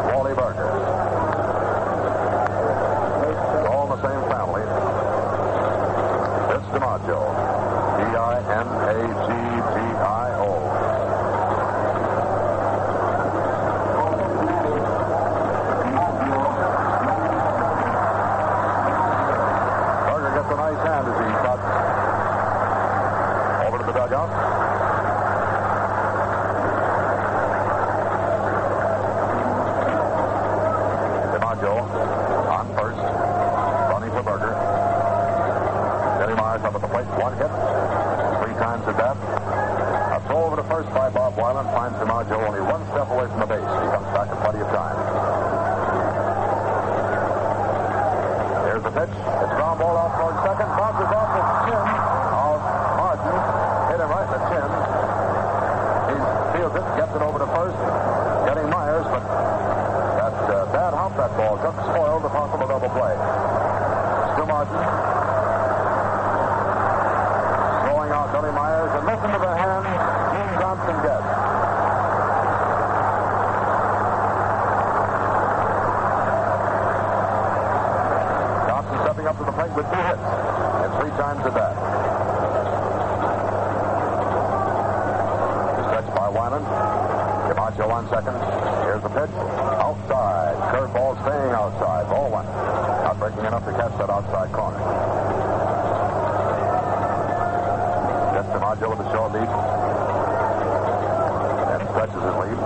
Wally Berger. All in the same family. DiMaggio. D-I-M-A-G-G-I-O. Berger gets a nice hand as he cuts over to the dugout. DiMaggio on first. Running for Berger. Billy Myers up at the plate. One hit. Three times at bat. A throw over to first by Bob Weiland finds DiMaggio only one step away from the base. He comes back in plenty of time. Here's pitch. It's ground ball out towards second. Bounces off the chin of Martin. Hit him right in the chin. He feels it, gets it over to first. Getting Myers, but that uh, bad hop that ball just spoiled the possible double play. Stu Martin. Throwing out Billy Myers and listen to the hand Gene Thompson gets. Thompson plate with two hits and three times at bat. Stretched by Weiland. DiMaggio on second. Here's the pitch. Outside. Curveball staying outside. Ball one. Not breaking enough to catch that outside corner. Gets DiMaggio with a short lead. And stretches his lead.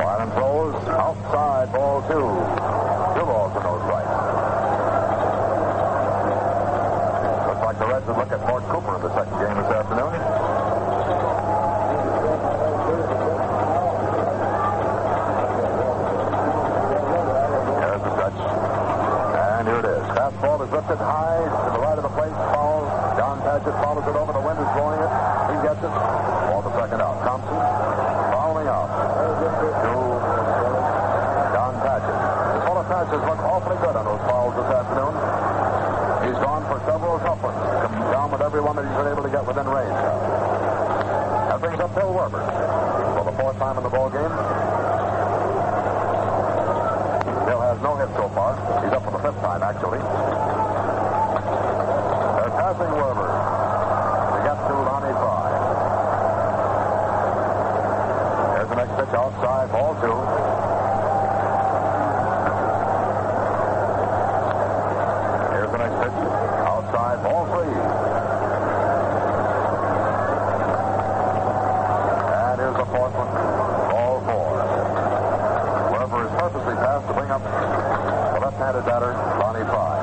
Weiland throws. Outside. Ball. Two balls to nose right. Looks like the Reds would look at Mort Cooper in the second game this afternoon. There's the stretch. And here it is. Fastball is lifted high to the right of the plate. Foul. Don Padgett follows it over. The wind is blowing it. He gets it. Ball the second out. Thompson fouling out to Don Padgett. This fellow Padgett looked awfully good on those fouls this afternoon. He's gone for several tough ones. Down with every one that he's been able to get within range. That brings up Bill Werber for the fourth time in the ball game. Bill has no hit so far. He's up for the fifth time, actually. They're passing Werber to get to Lonny Frey. There's the next pitch outside, ball two. Here's the next pitch outside, ball three. And here's the fourth one, ball four. Werber is purposely bring up the left-handed batter, Lonny Frey.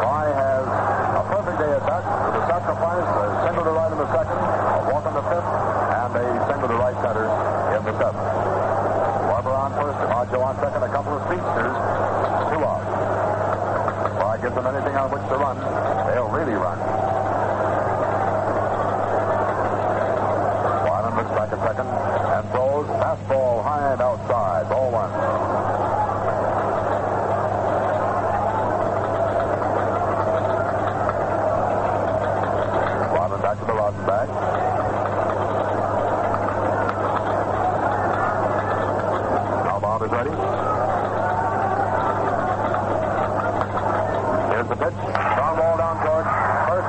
Frey has a perfect day at bat with a sacrifice, a single to right in the second, a walk in the fifth, and a single to right center in the seventh. Werber on first, DiMaggio on second, a couple of speedsters, two out. Frey gives them anything on which to run, they'll really run. Weiland looks back a second and throws fastball high and outside. Ball one. Weiland back to the rosin bag. Now Bob is ready. Here's the pitch. Ground ball down toward first.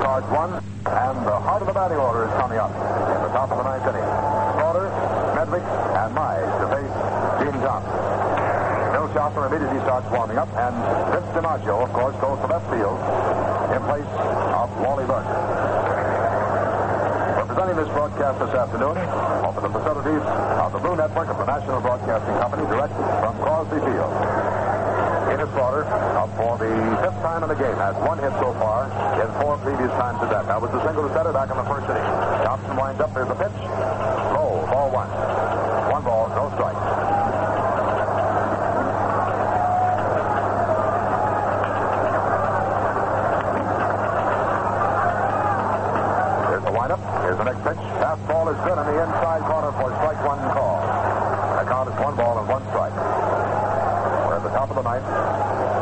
starts one, and the heart of the batting order is coming up in the top of the ninth inning. Slaughter, Medwick, and Mize to face Gene Thompson. Bill Shoffner immediately starts warming up, and Vince DiMaggio, of course, goes to left field in place of Wally Berger. Representing this broadcast this afternoon over the facilities of the Blue Network of the National Broadcasting Company, directed from Crosley Field. Enos Slaughter, up uh, for the fifth time in the game, has one hit so far in four previous times to that. That was the single to center back in the first inning. Thompson winds up. There's the pitch. Low, ball one. One ball, no strike. Here's the windup. Here's the next pitch. Fastball is good in the inside corner for strike one call. The count is one ball and one strike. Top of the ninth.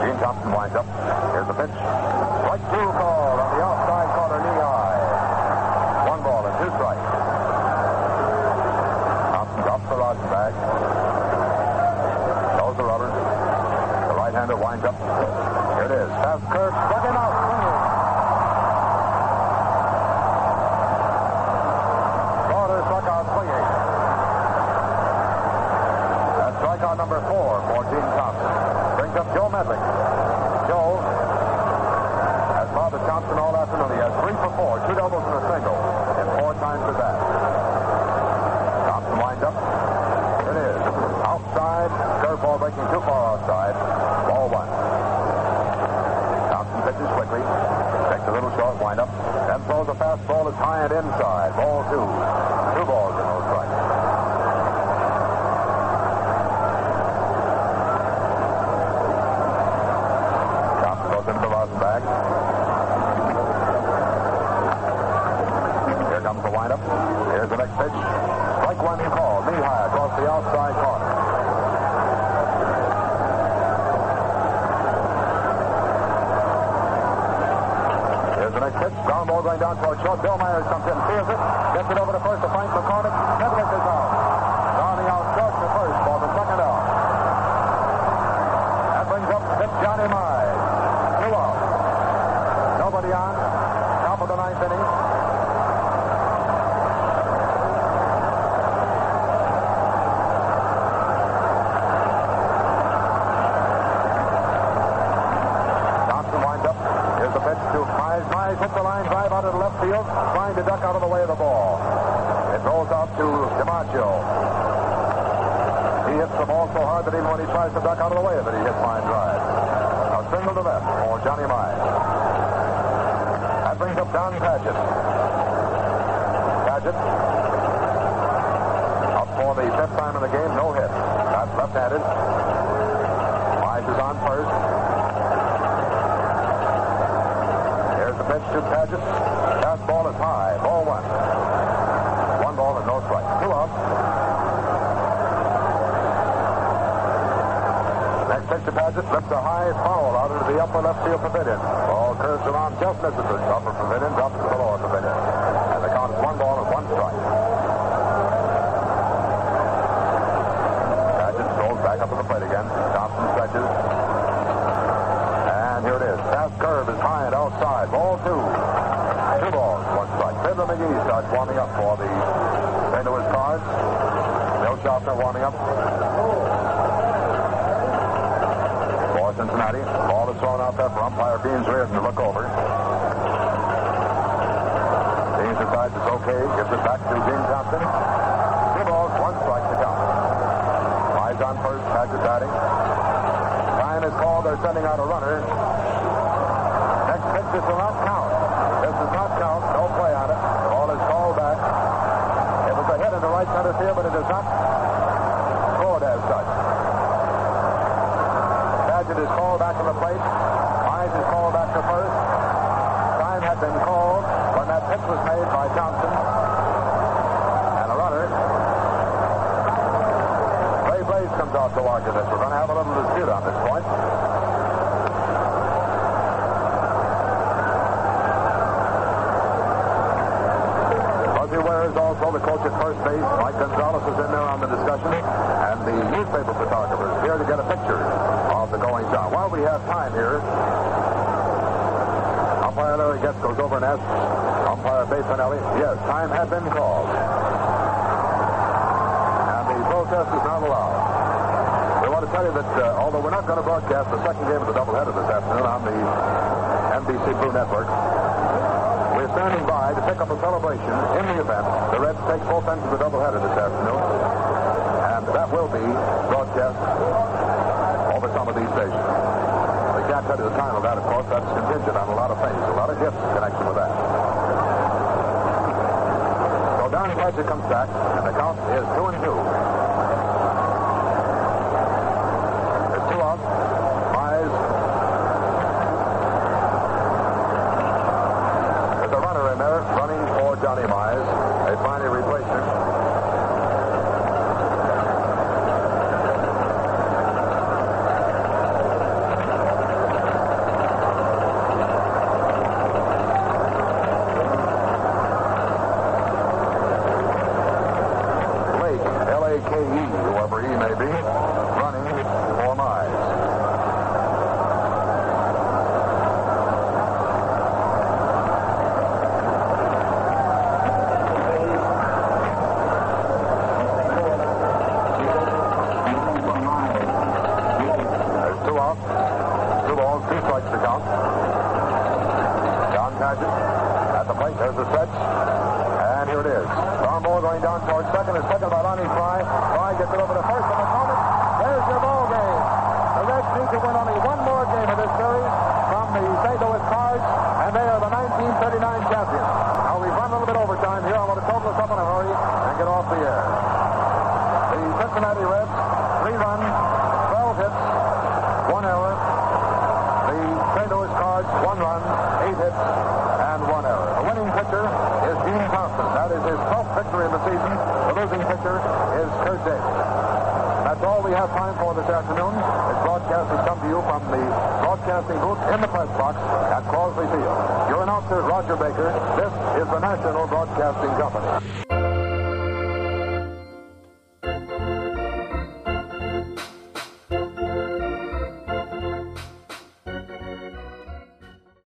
Gene Thompson winds up. Here's the pitch. Strike two call on the outside corner, knee high. One ball and two strikes. Thompson drops the rosin bag. Throws the rubber. The right-hander winds up. Here it is. Fast curve. Struck him out. Swinging. Struck out swinging. That's strikeout number four for Gene Thompson. Brings up Joe Medwick. Joe has bothered Thompson all afternoon. He has three for four, two doubles and a single, and four times at bat. Thompson winds up. It is. Outside. Curveball breaking too far outside. Ball one. Thompson pitches quickly. Takes a little short windup. Then throws a fastball that's high and inside. Ball two. Two balls and no strikes. Thompson goes into the rosin bag. Here comes the windup. Here's the next pitch. Strike one call. Knee high across the outside corner. Here's the next pitch. Toward short. Bill Myers comes in, feels it, gets it over to first to Frank McCormick. Medwick is out. Rounding out short to first for the second out. That brings up Fitz Johnny Mize. Two out. Nobody on. Top of the ninth inning. Thompson winds up. Here's the pitch to Mize. Mize hits the line drive out of the left field, trying to duck out of the way of the ball. It rolls out to DiMaggio. He hits the ball so hard that even when he tries to duck out of the way of it, he hits line drive. Now single to left for Johnny Mize. That brings up Don Padgett. Padgett up for the fifth time in the game, no hit. That's left-handed. Mize is on first. Here's the pitch to Padgett. Fastball is high. Ball one. One ball and no strike. Two out. Next pitch to Padgett. Lifts a high foul out into the upper left field pavilion. Ball curves around just misses the upper pavilion, drops to the lower pavilion. And the count is one ball and one strike. Padgett strolls back up to the plate again. Thompson stretches. And here it is. Fast curve is high and outside. Ball two. Two balls, one strike. Fiddler McGee starts warming up for the St. Louis Cards. Bill Shoffner warming up. Cincinnati. Ball is thrown out there for umpire Beans Reardon to look over. Beans decides it's okay. Gives it back to Gene Thompson. Two balls, one strike to count. Mize on first, Padgett batting. Time is called. They're sending out a runner. Next pitch this will not count. This does not count. No play on it. The ball is called back. It was a hit in the right center field, but it is not scored as such. Padgett is called back to the plate. Mize is called back to first. Time had been called when that pitch was made by Thompson. And a runner. Ray Blades comes out to argue this. We're going to have a little dispute on this point. Buzzy Wares is also the coach at first base. Mike Gonzalez is in there on the discussion. And the newspaper photographers here to get a picture of the goings on. While we have time here, Umpire Larry Goetz goes over and asks umpire Bateman Elliott, yes, time had been called. And the protest is not allowed. We want to tell you that uh, although we're not going to broadcast the second game of the doubleheader this afternoon on the NBC Blue Network, we're standing by to pick up a celebration in the event the Reds take both ends of the doubleheader this afternoon. And that will be broadcast over some of these stations not tell you the time of that, of course. That's contingent on a lot of things, a lot of gifts in connection with that. So Donnie Fletcher comes back, and the count is 2 and 2.